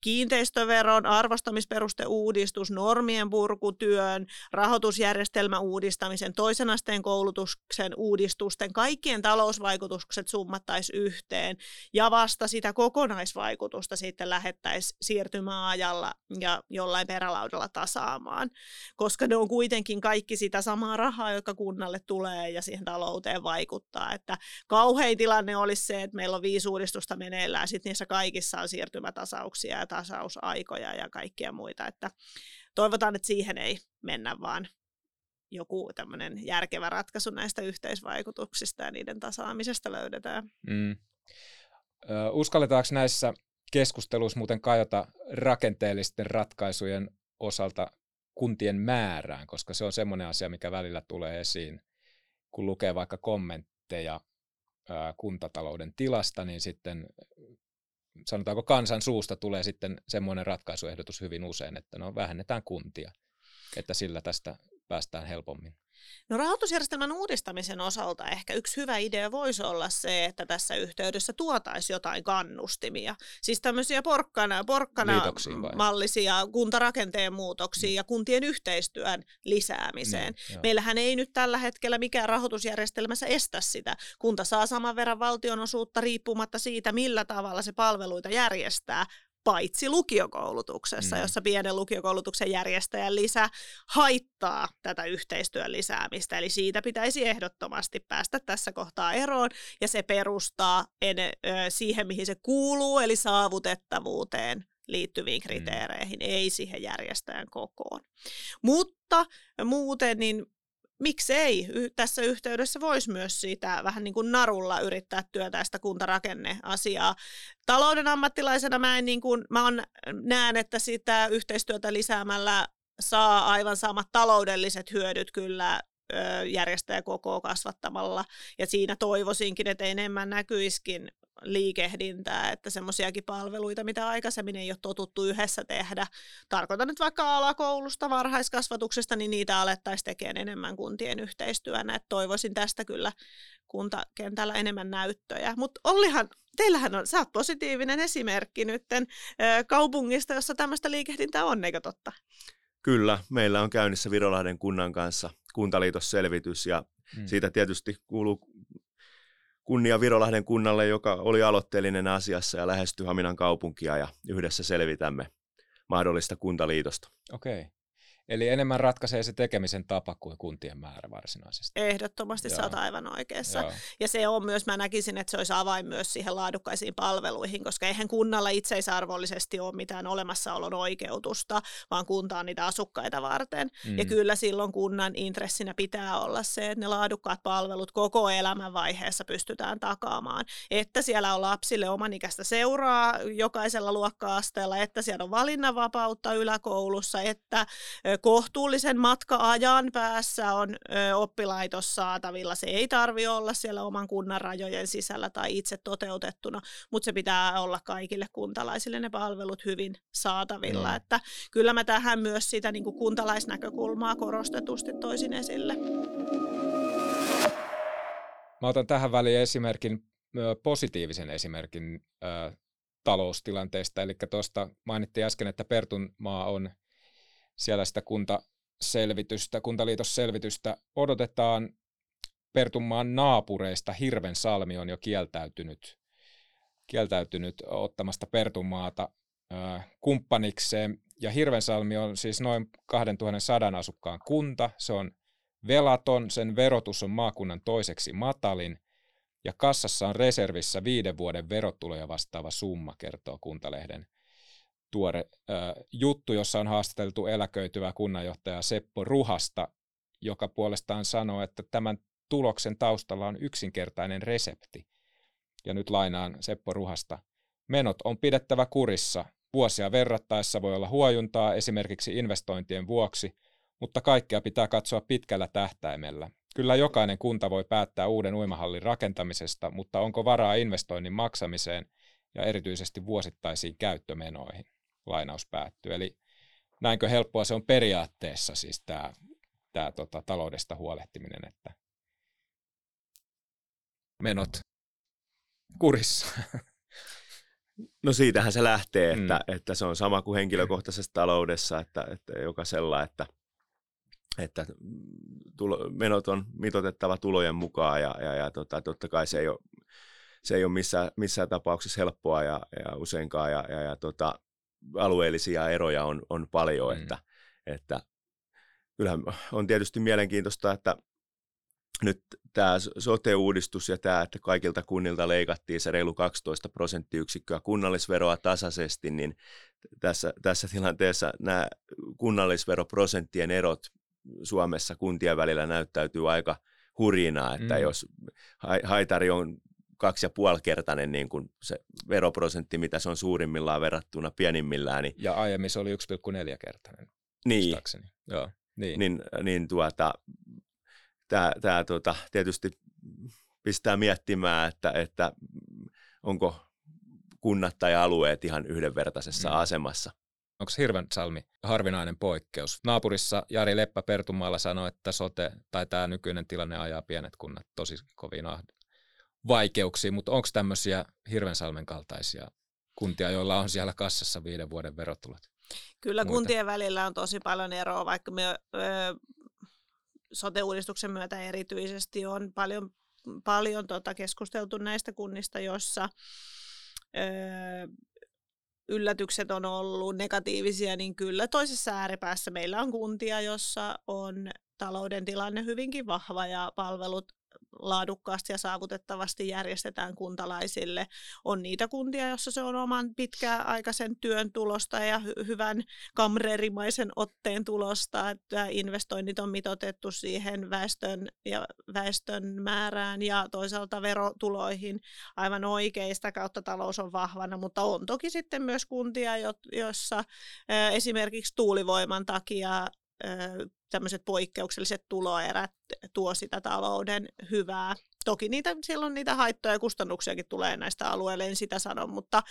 kiinteistöveron arvostamisperusteuudistus, normien purkutyön, rahoitusjärjestelmän uudistamisen, toisen asteen koulutuksen uudistusten, kaikkien talousvaikutukset summattaisi yhteen ja vasta sitä kokonaisvaikutusta sitten lähettäisiin siirtymäajalla ja jollain perälaudalla tasaamaan, koska ne on kuitenkin kaikki sitä samaa rahaa, joka kunnalle tulee ja siihen talouteen vaikuttaa. Että kauhein tilanne olisi se, että meillä on viisi uudistusta meneillään, sitten niissä kaikissa on siirtymätasa tasauksia ja tasausaikoja ja kaikkia muita, että toivotaan, että siihen ei mennä, vaan joku tämmöinen järkevä ratkaisu näistä yhteisvaikutuksista ja niiden tasaamisesta löydetään. Mm. Uskalletaanko näissä keskusteluissa muuten kajota rakenteellisten ratkaisujen osalta kuntien määrään, koska se on semmoinen asia, mikä välillä tulee esiin, kun lukee vaikka kommentteja kuntatalouden tilasta, niin sitten sanotaanko kansan suusta tulee sitten semmoinen ratkaisuehdotus hyvin usein, että no vähennetään kuntia, että sillä tästä päästään helpommin. No rahoitusjärjestelmän uudistamisen osalta ehkä yksi hyvä idea voisi olla se, että tässä yhteydessä tuotaisiin jotain kannustimia. Siis tämmöisiä porkkana, porkkana mallisia kuntarakenteen muutoksia mm. ja kuntien yhteistyön lisäämiseen. Mm, Meillähän ei nyt tällä hetkellä mikään rahoitusjärjestelmässä estä sitä. Kunta saa saman verran valtionosuutta riippumatta siitä, millä tavalla se palveluita järjestää, paitsi lukiokoulutuksessa, mm. jossa pienen lukiokoulutuksen järjestäjän lisä haittaa tätä yhteistyön lisäämistä. Eli siitä pitäisi ehdottomasti päästä tässä kohtaa eroon, ja se perustaa en, ö, siihen, mihin se kuuluu, eli saavutettavuuteen liittyviin mm. kriteereihin, mm. ei siihen järjestäjän kokoon. Mutta muuten niin miksei tässä yhteydessä voisi myös siitä vähän niin kuin narulla yrittää työtä sitä kuntarakenneasiaa. Talouden ammattilaisena mä, en niin kuin, mä on, näen, että sitä yhteistyötä lisäämällä saa aivan samat taloudelliset hyödyt kyllä järjestäjäkokoa kasvattamalla. Ja siinä toivoisinkin, että enemmän näkyiskin liikehdintää, että semmoisiakin palveluita, mitä aikaisemmin ei ole totuttu yhdessä tehdä. Tarkoitan nyt vaikka alakoulusta, varhaiskasvatuksesta, niin niitä alettaisiin tekemään enemmän kuntien yhteistyönä. Että toivoisin tästä kyllä kuntakentällä enemmän näyttöjä. Mutta Ollihan, teillähän on, sä oot positiivinen esimerkki nytten kaupungista, jossa tämmöistä liikehdintää on, eikö totta? Kyllä, meillä on käynnissä Virolahden kunnan kanssa kuntaliitosselvitys ja hmm. siitä tietysti kuuluu kunnia Virolahden kunnalle, joka oli aloitteellinen asiassa ja lähestyi Haminan kaupunkia ja yhdessä selvitämme mahdollista kuntaliitosta. Okei. Okay. Eli enemmän ratkaisee se tekemisen tapa kuin kuntien määrä varsinaisesti. Ehdottomasti Joo. sä oot aivan oikeassa. Joo. Ja se on myös, mä näkisin, että se olisi avain myös siihen laadukkaisiin palveluihin, koska eihän kunnalla itseisarvollisesti ole mitään olemassaolon oikeutusta, vaan kunta on niitä asukkaita varten. Mm. Ja kyllä silloin kunnan intressinä pitää olla se, että ne laadukkaat palvelut koko elämän vaiheessa pystytään takaamaan. Että siellä on lapsille omanikäistä seuraa jokaisella luokka-asteella, että siellä on valinnanvapautta yläkoulussa, että kohtuullisen matka-ajan päässä on oppilaitos saatavilla. Se ei tarvi olla siellä oman kunnan rajojen sisällä tai itse toteutettuna, mutta se pitää olla kaikille kuntalaisille ne palvelut hyvin saatavilla. Mm. Että kyllä mä tähän myös sitä niin kuin kuntalaisnäkökulmaa korostetusti toisin esille. Mä otan tähän väliin esimerkin, positiivisen esimerkin äh, taloustilanteesta. Eli tuosta mainittiin äsken, että Pertunmaa on siellä sitä kuntaselvitystä, kuntaliitosselvitystä odotetaan. Pertunmaan naapureista Hirvensalmi on jo kieltäytynyt, kieltäytynyt ottamasta Pertunmaata kumppanikseen. Ja Hirvensalmi on siis noin 2100 asukkaan kunta. Se on velaton, sen verotus on maakunnan toiseksi matalin ja kassassa on reservissä viiden vuoden verotuloja vastaava summa, kertoo Kuntalehden tuore äh, juttu, jossa on haastateltu eläköityvää kunnanjohtajaa Seppo Ruhasta, joka puolestaan sanoo, että tämän tuloksen taustalla on yksinkertainen resepti. Ja nyt lainaan Seppo Ruhasta. Menot on pidettävä kurissa. Vuosia verrattaessa voi olla huojuntaa esimerkiksi investointien vuoksi, mutta kaikkea pitää katsoa pitkällä tähtäimellä. Kyllä jokainen kunta voi päättää uuden uimahallin rakentamisesta, mutta onko varaa investoinnin maksamiseen ja erityisesti vuosittaisiin käyttömenoihin? Lainaus päättyy. Eli näinkö helppoa se on periaatteessa siis tämä, tämä tota, taloudesta huolehtiminen, että menot kurissa. No siitähän se lähtee, että, mm. että se on sama kuin henkilökohtaisessa taloudessa, että, että jokaisella, että – että tulo, menot on mitotettava tulojen mukaan ja, ja, ja tota, totta kai se ei ole, se ei ole missään, missään tapauksessa helppoa ja, ja useinkaan ja, ja, ja tota, alueellisia eroja on, on paljon, mm. että, että kyllähän on tietysti mielenkiintoista, että nyt tämä sote-uudistus ja tämä, että kaikilta kunnilta leikattiin se reilu 12 prosenttiyksikköä kunnallisveroa tasaisesti, niin tässä, tässä tilanteessa nämä kunnallisveroprosenttien erot Suomessa kuntien välillä näyttäytyy aika hurjina, että mm. jos haitari on kaksi ja puoli kertainen niin kuin se veroprosentti, mitä se on suurimmillaan verrattuna pienimmillään. Niin, ja aiemmin se oli 1,4 kertainen. Niin, Joo, niin. niin, niin tuota, tämä, tämä tuota, tietysti pistää miettimään, että, että onko kunnat tai alueet ihan yhdenvertaisessa mm. asemassa Onko Hirvensalmi harvinainen poikkeus? Naapurissa Jari Leppä Pertumaalla sanoi, että sote tai tämä nykyinen tilanne ajaa pienet kunnat tosi kovin vaikeuksiin, mutta onko tämmöisiä Hirvensalmen kaltaisia kuntia, joilla on siellä kassassa viiden vuoden verotulot? Kyllä Muita. kuntien välillä on tosi paljon eroa, vaikka me ö, sote-uudistuksen myötä erityisesti on paljon, paljon tota keskusteltu näistä kunnista, joissa yllätykset on ollut negatiivisia, niin kyllä toisessa ääripäässä meillä on kuntia, jossa on talouden tilanne hyvinkin vahva ja palvelut laadukkaasti ja saavutettavasti järjestetään kuntalaisille. On niitä kuntia, joissa se on oman pitkäaikaisen työn tulosta ja hy- hyvän kamreerimaisen otteen tulosta, että investoinnit on mitotettu siihen väestön, ja väestön määrään ja toisaalta verotuloihin aivan oikein. Sitä kautta talous on vahvana, mutta on toki sitten myös kuntia, joissa esimerkiksi tuulivoiman takia tämmöiset poikkeukselliset tuloerät tuo sitä talouden hyvää Toki niitä, silloin niitä haittoja ja kustannuksiakin tulee näistä alueille, en sitä sano, mutta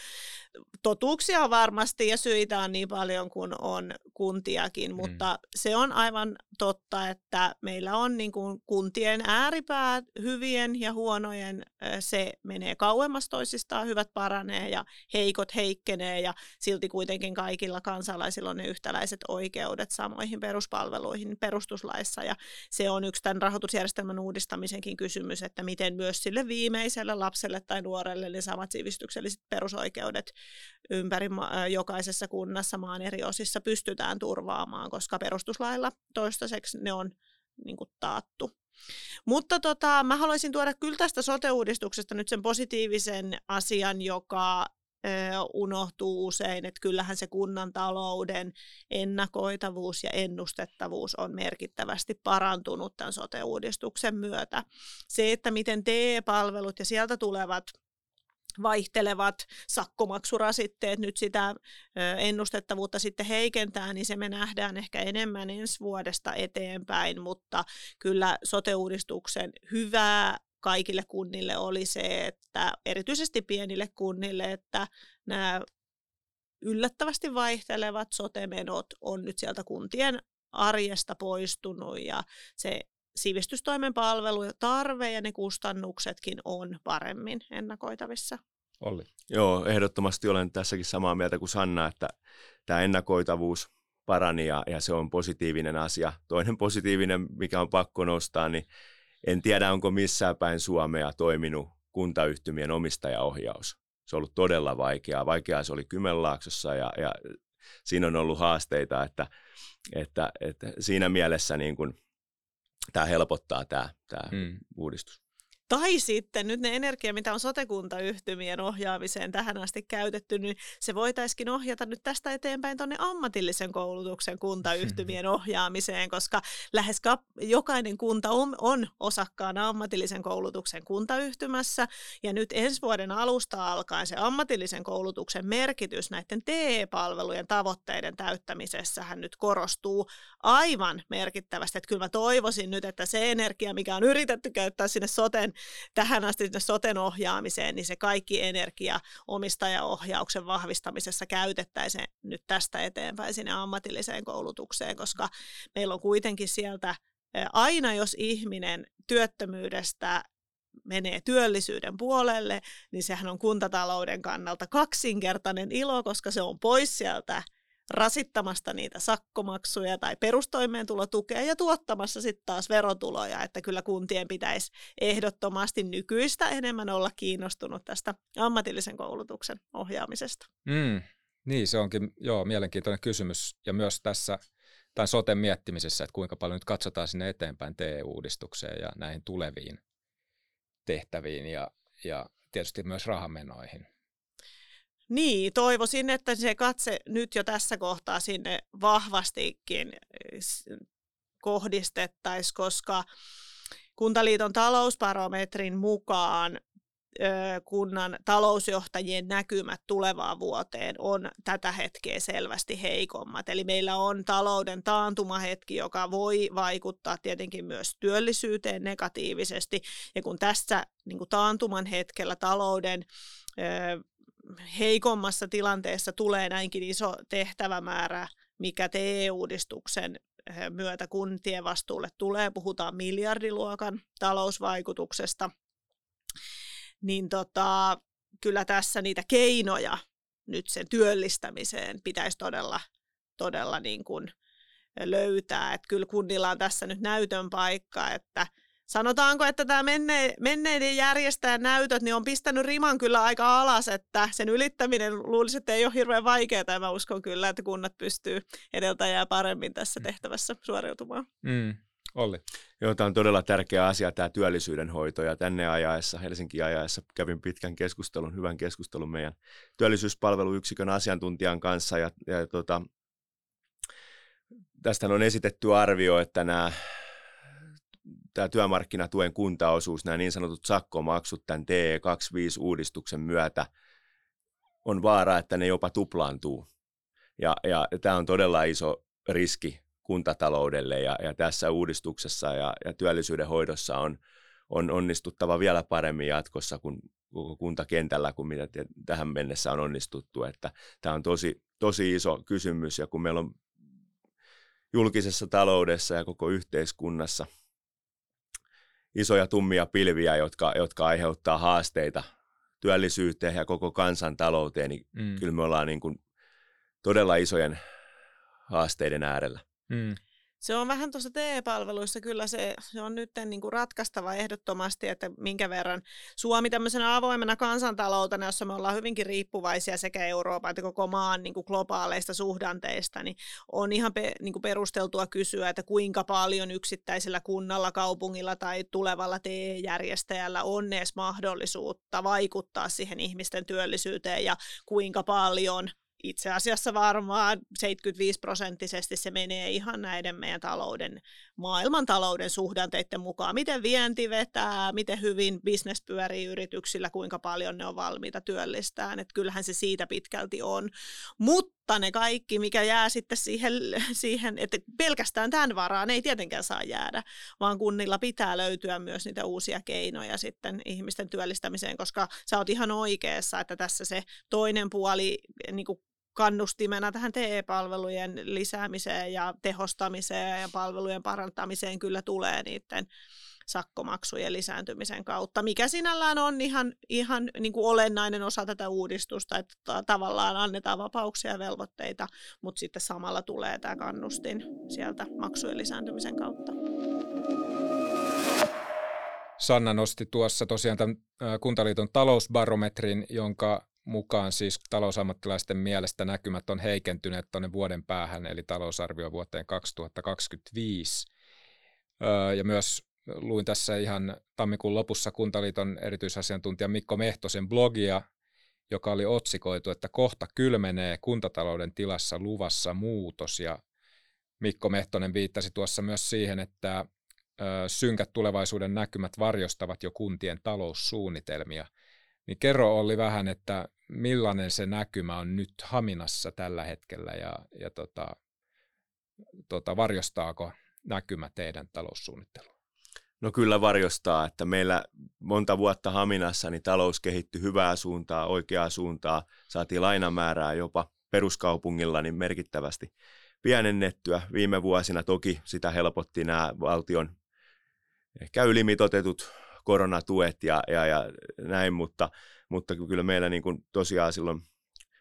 totuuksia on varmasti ja syitä on niin paljon kuin on kuntiakin, mm. mutta se on aivan totta, että meillä on niin kuin kuntien ääripäät, hyvien ja huonojen, se menee kauemmas toisistaan, hyvät paranee ja heikot heikkenee ja silti kuitenkin kaikilla kansalaisilla on ne yhtäläiset oikeudet samoihin peruspalveluihin perustuslaissa ja se on yksi tämän rahoitusjärjestelmän uudistamisenkin kysymys, että että miten myös sille viimeiselle lapselle tai nuorelle ne samat sivistykselliset perusoikeudet ympäri jokaisessa kunnassa maan eri osissa pystytään turvaamaan, koska perustuslailla toistaiseksi ne on niin kuin taattu. Mutta tota, mä haluaisin tuoda kyllä tästä sote-uudistuksesta nyt sen positiivisen asian, joka unohtuu usein, että kyllähän se kunnan talouden ennakoitavuus ja ennustettavuus on merkittävästi parantunut tämän sote-uudistuksen myötä. Se, että miten TE-palvelut ja sieltä tulevat vaihtelevat sakkomaksurasitteet nyt sitä ennustettavuutta sitten heikentää, niin se me nähdään ehkä enemmän ensi vuodesta eteenpäin, mutta kyllä sote-uudistuksen hyvää kaikille kunnille oli se, että erityisesti pienille kunnille, että nämä yllättävästi vaihtelevat sote-menot on nyt sieltä kuntien arjesta poistunut ja se sivistystoimen palvelutarve ja ne kustannuksetkin on paremmin ennakoitavissa. Olli. Joo, ehdottomasti olen tässäkin samaa mieltä kuin Sanna, että tämä ennakoitavuus parani ja, ja se on positiivinen asia. Toinen positiivinen, mikä on pakko nostaa, niin en tiedä, onko missään päin Suomea toiminut kuntayhtymien omistajaohjaus. Se on ollut todella vaikeaa. Vaikeaa se oli Kymenlaaksossa ja, ja siinä on ollut haasteita, että, että, että siinä mielessä niin kuin, tämä helpottaa tämä, tämä mm. uudistus. Tai sitten nyt ne energia, mitä on sotekuntayhtymien ohjaamiseen tähän asti käytetty, niin se voitaisiin ohjata nyt tästä eteenpäin tuonne ammatillisen koulutuksen kuntayhtymien ohjaamiseen, koska lähes jokainen kunta on, on osakkaana ammatillisen koulutuksen kuntayhtymässä. Ja nyt ensi vuoden alusta alkaen se ammatillisen koulutuksen merkitys näiden TE-palvelujen tavoitteiden täyttämisessähän nyt korostuu aivan merkittävästi. Että kyllä mä toivoisin nyt, että se energia, mikä on yritetty käyttää sinne soten tähän asti sinne soten ohjaamiseen, niin se kaikki energia omistajaohjauksen vahvistamisessa käytettäisiin nyt tästä eteenpäin sinne ammatilliseen koulutukseen, koska meillä on kuitenkin sieltä aina, jos ihminen työttömyydestä menee työllisyyden puolelle, niin sehän on kuntatalouden kannalta kaksinkertainen ilo, koska se on pois sieltä rasittamasta niitä sakkomaksuja tai perustoimeentulotukea ja tuottamassa sitten taas verotuloja, että kyllä kuntien pitäisi ehdottomasti nykyistä enemmän olla kiinnostunut tästä ammatillisen koulutuksen ohjaamisesta. Mm, niin, se onkin joo, mielenkiintoinen kysymys ja myös tässä tämän soten miettimisessä, että kuinka paljon nyt katsotaan sinne eteenpäin TE-uudistukseen ja näihin tuleviin tehtäviin ja, ja tietysti myös rahamenoihin. Niin, toivoisin, että se katse nyt jo tässä kohtaa sinne vahvastikin kohdistettaisiin, koska Kuntaliiton talousbarometrin mukaan kunnan talousjohtajien näkymät tulevaan vuoteen on tätä hetkeä selvästi heikommat. Eli meillä on talouden taantumahetki, joka voi vaikuttaa tietenkin myös työllisyyteen negatiivisesti. Ja kun tässä niin kuin taantuman hetkellä talouden heikommassa tilanteessa tulee näinkin iso tehtävämäärä, mikä TE-uudistuksen eh, myötä kuntien vastuulle tulee, puhutaan miljardiluokan talousvaikutuksesta, niin tota, kyllä tässä niitä keinoja nyt sen työllistämiseen pitäisi todella, todella niin kuin löytää. Että kyllä kunnilla on tässä nyt näytön paikka, että sanotaanko, että tämä menne, menneiden järjestäjän näytöt niin on pistänyt riman kyllä aika alas, että sen ylittäminen luulisi, että ei ole hirveän vaikeaa, ja mä uskon kyllä, että kunnat pystyy edeltäjää paremmin tässä mm. tehtävässä suoriutumaan. Mm. Olli. Joo, tämä on todella tärkeä asia, tämä työllisyyden hoito, ja tänne ajaessa, Helsinki ajaessa kävin pitkän keskustelun, hyvän keskustelun meidän työllisyyspalveluyksikön asiantuntijan kanssa, ja, ja tota, tästä on esitetty arvio, että nämä tämä työmarkkinatuen kuntaosuus, nämä niin sanotut sakkomaksut tämän TE25-uudistuksen myötä, on vaara, että ne jopa tuplaantuu. Ja, ja tämä on todella iso riski kuntataloudelle ja, ja tässä uudistuksessa ja, ja työllisyyden hoidossa on, on onnistuttava vielä paremmin jatkossa kuin kuntakentällä kuin mitä tähän mennessä on onnistuttu. Että tämä on tosi, tosi iso kysymys ja kun meillä on julkisessa taloudessa ja koko yhteiskunnassa – isoja tummia pilviä, jotka, jotka aiheuttaa haasteita työllisyyteen ja koko kansantalouteen, niin mm. kyllä me ollaan niin kuin todella isojen haasteiden äärellä. Mm. Se on vähän tuossa TE-palveluissa kyllä se, se on nyt niin kuin ratkaistava ehdottomasti, että minkä verran Suomi tämmöisenä avoimena kansantaloutena, jossa me ollaan hyvinkin riippuvaisia sekä Euroopan että koko maan niin kuin globaaleista suhdanteista, niin on ihan pe, niin kuin perusteltua kysyä, että kuinka paljon yksittäisellä kunnalla, kaupungilla tai tulevalla TE-järjestäjällä on edes mahdollisuutta vaikuttaa siihen ihmisten työllisyyteen ja kuinka paljon itse asiassa varmaan 75 prosenttisesti se menee ihan näiden meidän talouden, maailmantalouden suhdanteiden mukaan. Miten vienti vetää, miten hyvin bisnes pyörii yrityksillä, kuinka paljon ne on valmiita työllistään. Että kyllähän se siitä pitkälti on. Mutta ne kaikki, mikä jää sitten siihen, siihen, että pelkästään tämän varaan ei tietenkään saa jäädä, vaan kunnilla pitää löytyä myös niitä uusia keinoja sitten ihmisten työllistämiseen, koska sä oot ihan oikeassa, että tässä se toinen puoli niin kuin kannustimena tähän TE-palvelujen lisäämiseen ja tehostamiseen ja palvelujen parantamiseen kyllä tulee niiden sakkomaksujen lisääntymisen kautta, mikä sinällään on ihan, ihan niin kuin olennainen osa tätä uudistusta, että tavallaan annetaan vapauksia ja velvoitteita, mutta sitten samalla tulee tämä kannustin sieltä maksujen lisääntymisen kautta. Sanna nosti tuossa tosiaan tämän Kuntaliiton talousbarometrin, jonka mukaan siis talousammattilaisten mielestä näkymät on heikentyneet tuonne vuoden päähän, eli talousarvio vuoteen 2025. ja myös luin tässä ihan tammikuun lopussa Kuntaliiton erityisasiantuntija Mikko Mehtosen blogia, joka oli otsikoitu, että kohta kylmenee kuntatalouden tilassa luvassa muutos. Ja Mikko Mehtonen viittasi tuossa myös siihen, että synkät tulevaisuuden näkymät varjostavat jo kuntien taloussuunnitelmia. Niin kerro oli vähän, että millainen se näkymä on nyt Haminassa tällä hetkellä ja, ja tota, tota, varjostaako näkymä teidän taloussuunnittelua? No kyllä varjostaa, että meillä monta vuotta Haminassa niin talous kehittyi hyvää suuntaa, oikeaa suuntaa, saatiin lainamäärää jopa peruskaupungilla niin merkittävästi pienennettyä. Viime vuosina toki sitä helpotti nämä valtion ehkä ylimitotetut koronatuet ja, ja, ja näin, mutta, mutta kyllä meillä niin kuin tosiaan silloin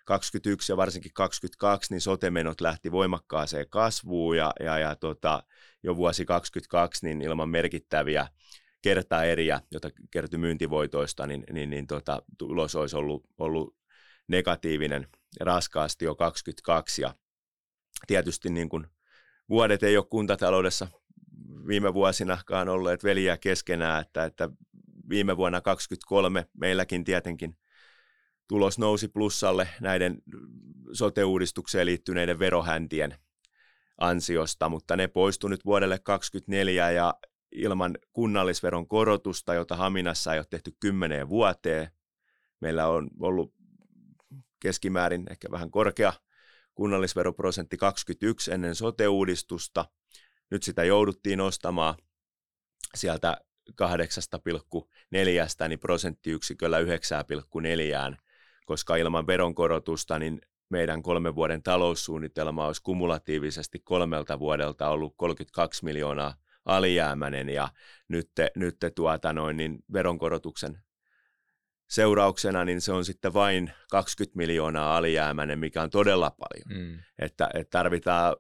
21 ja varsinkin 22, niin sotemenot lähti voimakkaaseen kasvuun ja, ja, ja tota, jo vuosi 22 niin ilman merkittäviä kertaeriä, jota kertyi myyntivoitoista, niin, niin, niin tota, tulos olisi ollut, ollut negatiivinen raskaasti jo 22 ja tietysti niin kuin vuodet ei ole kuntataloudessa viime vuosinakaan olleet veliä keskenään, että, että viime vuonna 2023 meilläkin tietenkin tulos nousi plussalle näiden sote-uudistukseen liittyneiden verohäntien ansiosta, mutta ne poistu nyt vuodelle 2024 ja ilman kunnallisveron korotusta, jota Haminassa ei ole tehty kymmeneen vuoteen. Meillä on ollut keskimäärin ehkä vähän korkea kunnallisveroprosentti 21 ennen sote-uudistusta. Nyt sitä jouduttiin nostamaan sieltä 8,4 niin prosenttiyksiköllä 9,4, koska ilman veronkorotusta niin meidän kolmen vuoden taloussuunnitelma olisi kumulatiivisesti kolmelta vuodelta ollut 32 miljoonaa alijäämäinen ja nyt, nyt tuota noin, niin veronkorotuksen seurauksena niin se on sitten vain 20 miljoonaa alijäämäinen, mikä on todella paljon. Mm. Että, että tarvitaan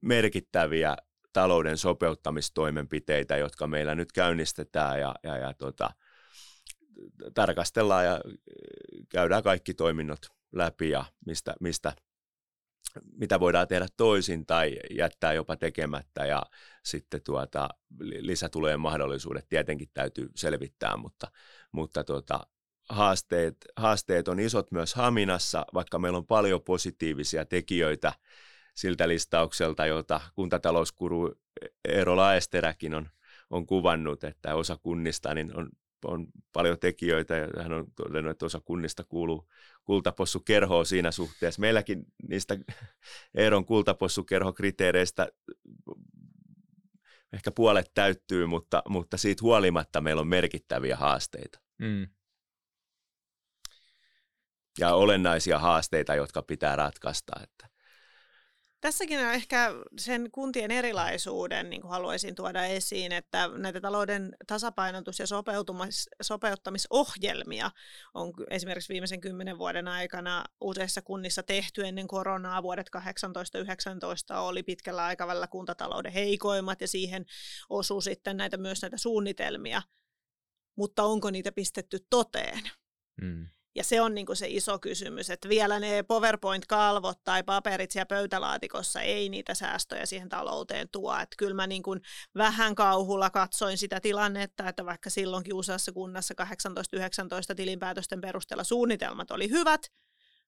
merkittäviä talouden sopeuttamistoimenpiteitä, jotka meillä nyt käynnistetään ja, ja, ja tota, tarkastellaan ja käydään kaikki toiminnot läpi ja mistä, mistä, mitä voidaan tehdä toisin tai jättää jopa tekemättä ja sitten tuota, lisätulojen mahdollisuudet tietenkin täytyy selvittää, mutta, mutta tuota, haasteet, haasteet on isot myös Haminassa, vaikka meillä on paljon positiivisia tekijöitä siltä listaukselta, jota kuntatalouskuru Eero Laesteräkin on, on kuvannut, että osa kunnista niin on, on paljon tekijöitä ja hän on todennut, että osa kunnista kuuluu kultapossukerhoon siinä suhteessa. Meilläkin niistä Eeron kultapossukerhokriteereistä ehkä puolet täyttyy, mutta, mutta siitä huolimatta meillä on merkittäviä haasteita. Mm. Ja olennaisia haasteita, jotka pitää ratkaista. Että Tässäkin ehkä sen kuntien erilaisuuden niin kuin haluaisin tuoda esiin, että näitä talouden tasapainotus- ja sopeuttamisohjelmia on esimerkiksi viimeisen kymmenen vuoden aikana useissa kunnissa tehty ennen koronaa. Vuodet 18-19 oli pitkällä aikavälillä kuntatalouden heikoimmat ja siihen osuu sitten näitä, myös näitä suunnitelmia. Mutta onko niitä pistetty toteen? Mm. Ja se on niin kuin se iso kysymys, että vielä ne PowerPoint-kalvot tai paperit siellä pöytälaatikossa ei niitä säästöjä siihen talouteen tuo. Että kyllä mä niin kuin vähän kauhulla katsoin sitä tilannetta, että vaikka silloinkin useassa kunnassa 18-19 tilinpäätösten perusteella suunnitelmat oli hyvät,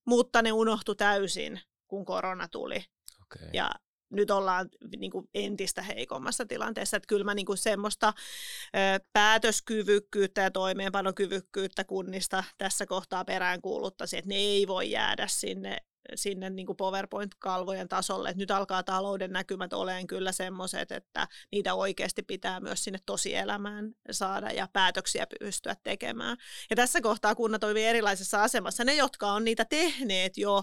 mutta ne unohtu täysin, kun korona tuli. Okay. Ja nyt ollaan niin kuin entistä heikommassa tilanteessa. Että kyllä mä niin kuin semmoista ö, päätöskyvykkyyttä ja toimeenpanokyvykkyyttä kunnista tässä kohtaa peräänkuuluttaisin, että ne ei voi jäädä sinne sinne niin kuin PowerPoint-kalvojen tasolle, että nyt alkaa talouden näkymät olemaan kyllä semmoiset, että niitä oikeasti pitää myös sinne tosielämään saada ja päätöksiä pystyä tekemään. Ja tässä kohtaa kunnat toimii erilaisessa asemassa. Ne, jotka on niitä tehneet jo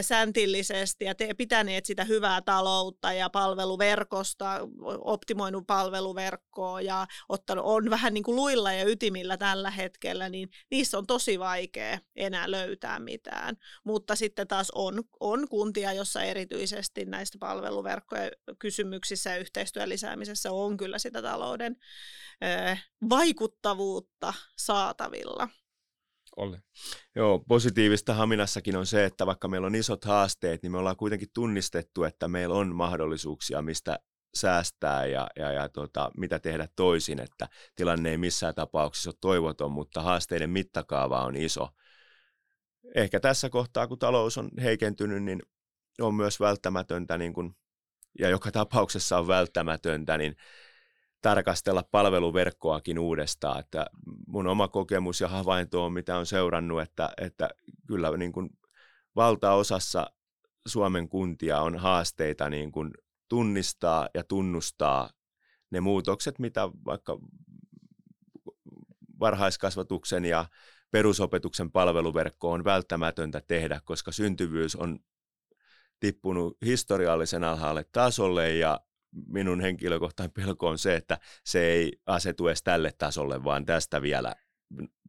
säntillisesti ja te- pitäneet sitä hyvää taloutta ja palveluverkosta, optimoinut palveluverkkoa ja ottanut, on vähän niin kuin luilla ja ytimillä tällä hetkellä, niin niissä on tosi vaikea enää löytää mitään. Mutta sitten taas on, on kuntia, jossa erityisesti näistä palveluverkkojen kysymyksissä ja yhteistyön lisäämisessä on kyllä sitä talouden ö, vaikuttavuutta saatavilla. Olli. Joo, positiivista Haminassakin on se, että vaikka meillä on isot haasteet, niin me ollaan kuitenkin tunnistettu, että meillä on mahdollisuuksia, mistä säästää ja, ja, ja tota, mitä tehdä toisin, että tilanne ei missään tapauksessa ole toivoton, mutta haasteiden mittakaava on iso ehkä tässä kohtaa, kun talous on heikentynyt, niin on myös välttämätöntä, niin kun, ja joka tapauksessa on välttämätöntä, niin tarkastella palveluverkkoakin uudestaan. Että mun oma kokemus ja havainto on, mitä on seurannut, että, että kyllä niin kun valtaosassa Suomen kuntia on haasteita niin kun tunnistaa ja tunnustaa ne muutokset, mitä vaikka varhaiskasvatuksen ja perusopetuksen palveluverkko on välttämätöntä tehdä, koska syntyvyys on tippunut historiallisen alhaalle tasolle ja minun henkilökohtainen pelko on se, että se ei asetu edes tälle tasolle, vaan tästä vielä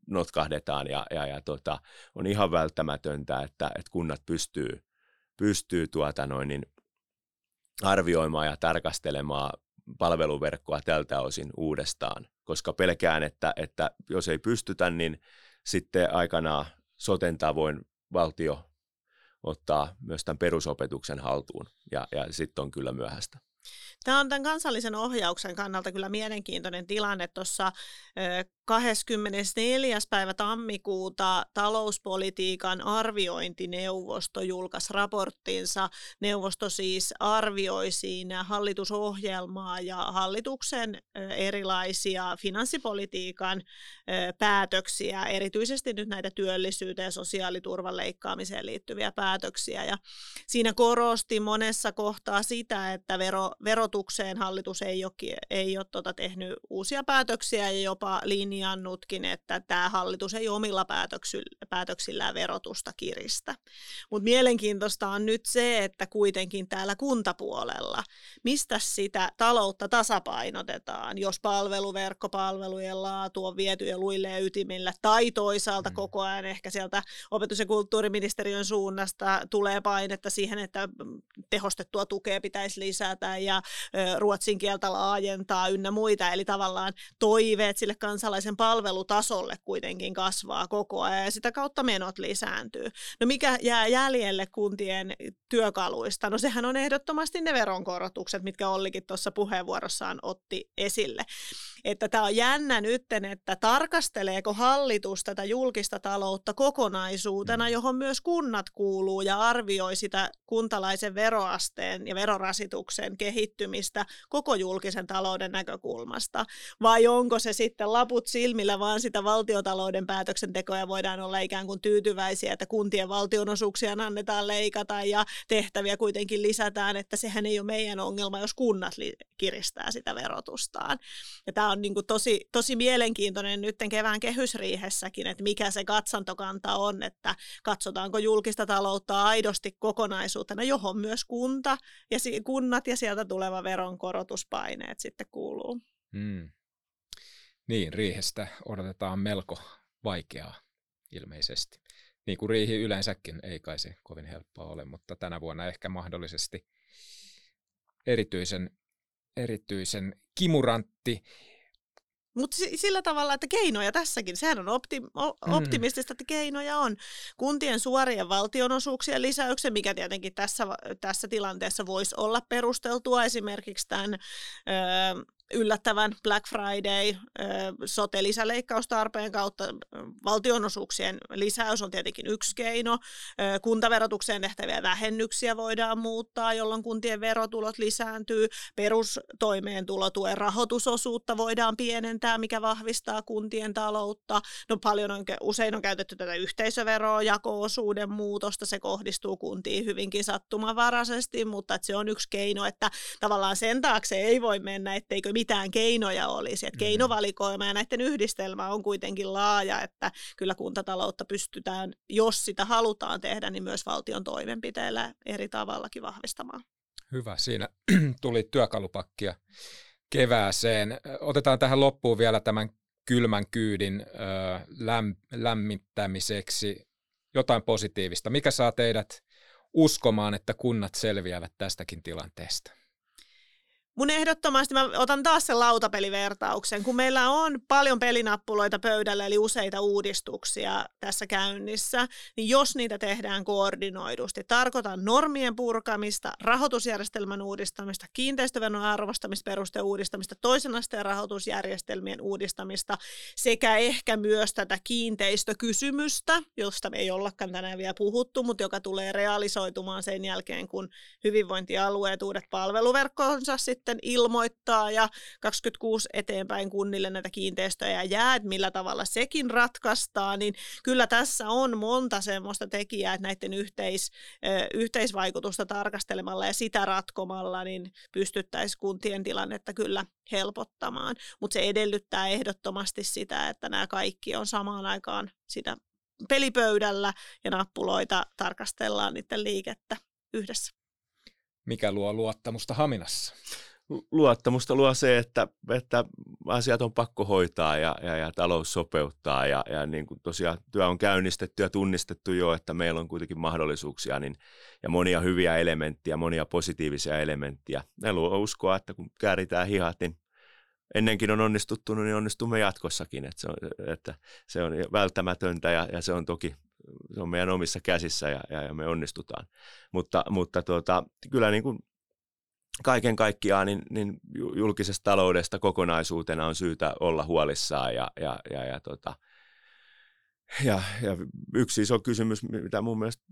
notkahdetaan ja, ja, ja tota, on ihan välttämätöntä, että, että kunnat pystyy, pystyy tuota noin, niin arvioimaan ja tarkastelemaan palveluverkkoa tältä osin uudestaan, koska pelkään, että, että jos ei pystytä, niin sitten aikanaan soten tavoin valtio ottaa myös tämän perusopetuksen haltuun ja, ja sitten on kyllä myöhäistä. Tämä on tämän kansallisen ohjauksen kannalta kyllä mielenkiintoinen tilanne. Tuossa 24. päivä tammikuuta talouspolitiikan arviointineuvosto julkaisi raporttinsa. Neuvosto siis arvioi siinä hallitusohjelmaa ja hallituksen erilaisia finanssipolitiikan päätöksiä, erityisesti nyt näitä työllisyyteen ja sosiaaliturvan leikkaamiseen liittyviä päätöksiä. Ja siinä korosti monessa kohtaa sitä, että vero, verotukseen hallitus ei ole, ei ole tuota tehnyt uusia päätöksiä ja jopa linja linjannutkin, että tämä hallitus ei omilla päätöksillään verotusta kiristä. Mutta mielenkiintoista on nyt se, että kuitenkin täällä kuntapuolella, mistä sitä taloutta tasapainotetaan, jos palveluverkko, palvelujen laatu on viety ja luille ja ytimillä, tai toisaalta mm. koko ajan ehkä sieltä opetus- ja kulttuuriministeriön suunnasta tulee painetta siihen, että tehostettua tukea pitäisi lisätä ja ruotsin kieltä laajentaa ynnä muita, eli tavallaan toiveet sille kansalaisen sen palvelutasolle kuitenkin kasvaa koko ajan ja sitä kautta menot lisääntyy. No mikä jää jäljelle kuntien työkaluista? No sehän on ehdottomasti ne veronkorotukset, mitkä Ollikin tuossa puheenvuorossaan otti esille että tämä on jännä nytten, että tarkasteleeko hallitus tätä julkista taloutta kokonaisuutena, mm. johon myös kunnat kuuluu ja arvioi sitä kuntalaisen veroasteen ja verorasituksen kehittymistä koko julkisen talouden näkökulmasta, vai onko se sitten laput silmillä vaan sitä valtiotalouden päätöksentekoa ja voidaan olla ikään kuin tyytyväisiä, että kuntien valtionosuuksia annetaan leikata ja tehtäviä kuitenkin lisätään, että sehän ei ole meidän ongelma, jos kunnat kiristää sitä verotustaan. Ja tämä on niin kuin tosi, tosi mielenkiintoinen nyt kevään kehysriihessäkin, että mikä se katsantokanta on, että katsotaanko julkista taloutta aidosti kokonaisuutena, johon myös kunta ja kunnat ja sieltä tuleva veronkorotuspaineet sitten kuuluu. Hmm. Niin, riihestä odotetaan melko vaikeaa ilmeisesti. Niin kuin riihi yleensäkin, ei kai se kovin helppoa ole, mutta tänä vuonna ehkä mahdollisesti erityisen, erityisen kimurantti. Mutta sillä tavalla, että keinoja tässäkin, sehän on opti, mm. optimistista, että keinoja on. Kuntien suorien valtionosuuksien lisäyksen, mikä tietenkin tässä, tässä tilanteessa voisi olla perusteltua esimerkiksi tämän ö, yllättävän Black Friday, sote-lisäleikkaustarpeen kautta valtionosuuksien lisäys on tietenkin yksi keino. Kuntaverotukseen tehtäviä vähennyksiä voidaan muuttaa, jolloin kuntien verotulot lisääntyy. Perustoimeentulotuen rahoitusosuutta voidaan pienentää, mikä vahvistaa kuntien taloutta. No paljon on, usein on käytetty tätä yhteisöveroa, jako-osuuden muutosta, se kohdistuu kuntiin hyvinkin sattumanvaraisesti, mutta se on yksi keino, että tavallaan sen taakse ei voi mennä, etteikö mitään keinoja olisi. Että mm. keinovalikoima ja näiden yhdistelmä on kuitenkin laaja, että kyllä kuntataloutta pystytään, jos sitä halutaan tehdä, niin myös valtion toimenpiteillä eri tavallakin vahvistamaan. Hyvä, siinä tuli työkalupakkia kevääseen. Otetaan tähän loppuun vielä tämän kylmän kyydin lämmittämiseksi jotain positiivista. Mikä saa teidät uskomaan, että kunnat selviävät tästäkin tilanteesta? Mun ehdottomasti, mä otan taas sen lautapelivertauksen, kun meillä on paljon pelinappuloita pöydällä, eli useita uudistuksia tässä käynnissä, niin jos niitä tehdään koordinoidusti, tarkoitan normien purkamista, rahoitusjärjestelmän uudistamista, kiinteistöveron arvostamisperusteen uudistamista, toisen asteen rahoitusjärjestelmien uudistamista sekä ehkä myös tätä kiinteistökysymystä, josta me ei ollakaan tänään vielä puhuttu, mutta joka tulee realisoitumaan sen jälkeen, kun hyvinvointialueet uudet palveluverkkonsa sitten sitten ilmoittaa ja 26 eteenpäin kunnille näitä kiinteistöjä jää, että millä tavalla sekin ratkaistaan, niin kyllä tässä on monta semmoista tekijää, että näiden yhteis, yhteisvaikutusta tarkastelemalla ja sitä ratkomalla, niin pystyttäisiin kuntien tilannetta kyllä helpottamaan, mutta se edellyttää ehdottomasti sitä, että nämä kaikki on samaan aikaan sitä pelipöydällä ja nappuloita tarkastellaan niiden liikettä yhdessä. Mikä luo luottamusta Haminassa? Luottamusta luo se, että, että asiat on pakko hoitaa ja, ja, ja talous sopeuttaa ja, ja niin kuin tosiaan työ on käynnistetty ja tunnistettu jo, että meillä on kuitenkin mahdollisuuksia niin, ja monia hyviä elementtejä, monia positiivisia elementtejä. Ne luo uskoa, että kun kääritään hihat, niin ennenkin on onnistuttu, niin onnistumme jatkossakin. Että se, on, että se on välttämätöntä ja, ja se on toki se on meidän omissa käsissä ja, ja, ja me onnistutaan. Mutta, mutta tuota, kyllä niin kuin kaiken kaikkiaan niin, niin julkisesta taloudesta kokonaisuutena on syytä olla huolissaan ja, ja, ja, ja, tota, ja, ja yksi iso kysymys, mitä mun mielestä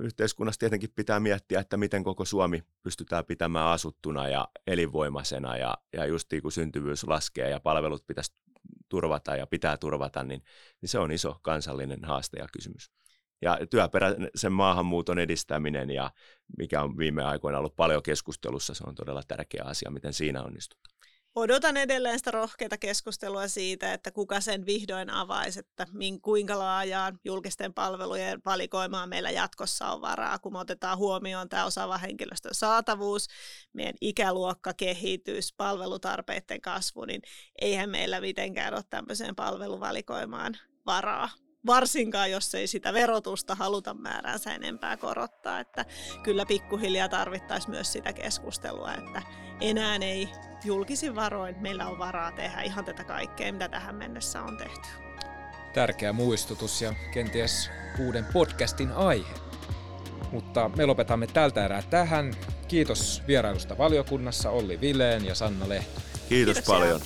yhteiskunnassa tietenkin pitää miettiä, että miten koko Suomi pystytään pitämään asuttuna ja elinvoimaisena ja, ja just kun syntyvyys laskee ja palvelut pitäisi turvata ja pitää turvata, niin, niin se on iso kansallinen haaste ja kysymys ja työperäisen maahanmuuton edistäminen ja mikä on viime aikoina ollut paljon keskustelussa, se on todella tärkeä asia, miten siinä onnistutaan. Odotan edelleen sitä rohkeita keskustelua siitä, että kuka sen vihdoin avaisi, että kuinka laajaan julkisten palvelujen valikoimaan meillä jatkossa on varaa, kun me otetaan huomioon tämä osaava henkilöstön saatavuus, meidän ikäluokkakehitys, palvelutarpeiden kasvu, niin eihän meillä mitenkään ole tämmöiseen palveluvalikoimaan varaa varsinkaan jos ei sitä verotusta haluta määränsä enempää korottaa. Että kyllä pikkuhiljaa tarvittaisiin myös sitä keskustelua, että enää ei julkisin varoin meillä on varaa tehdä ihan tätä kaikkea, mitä tähän mennessä on tehty. Tärkeä muistutus ja kenties uuden podcastin aihe. Mutta me lopetamme tältä erää tähän. Kiitos vierailusta valiokunnassa Olli Vileen ja Sanna Lehto. Kiitos, Kiitos paljon.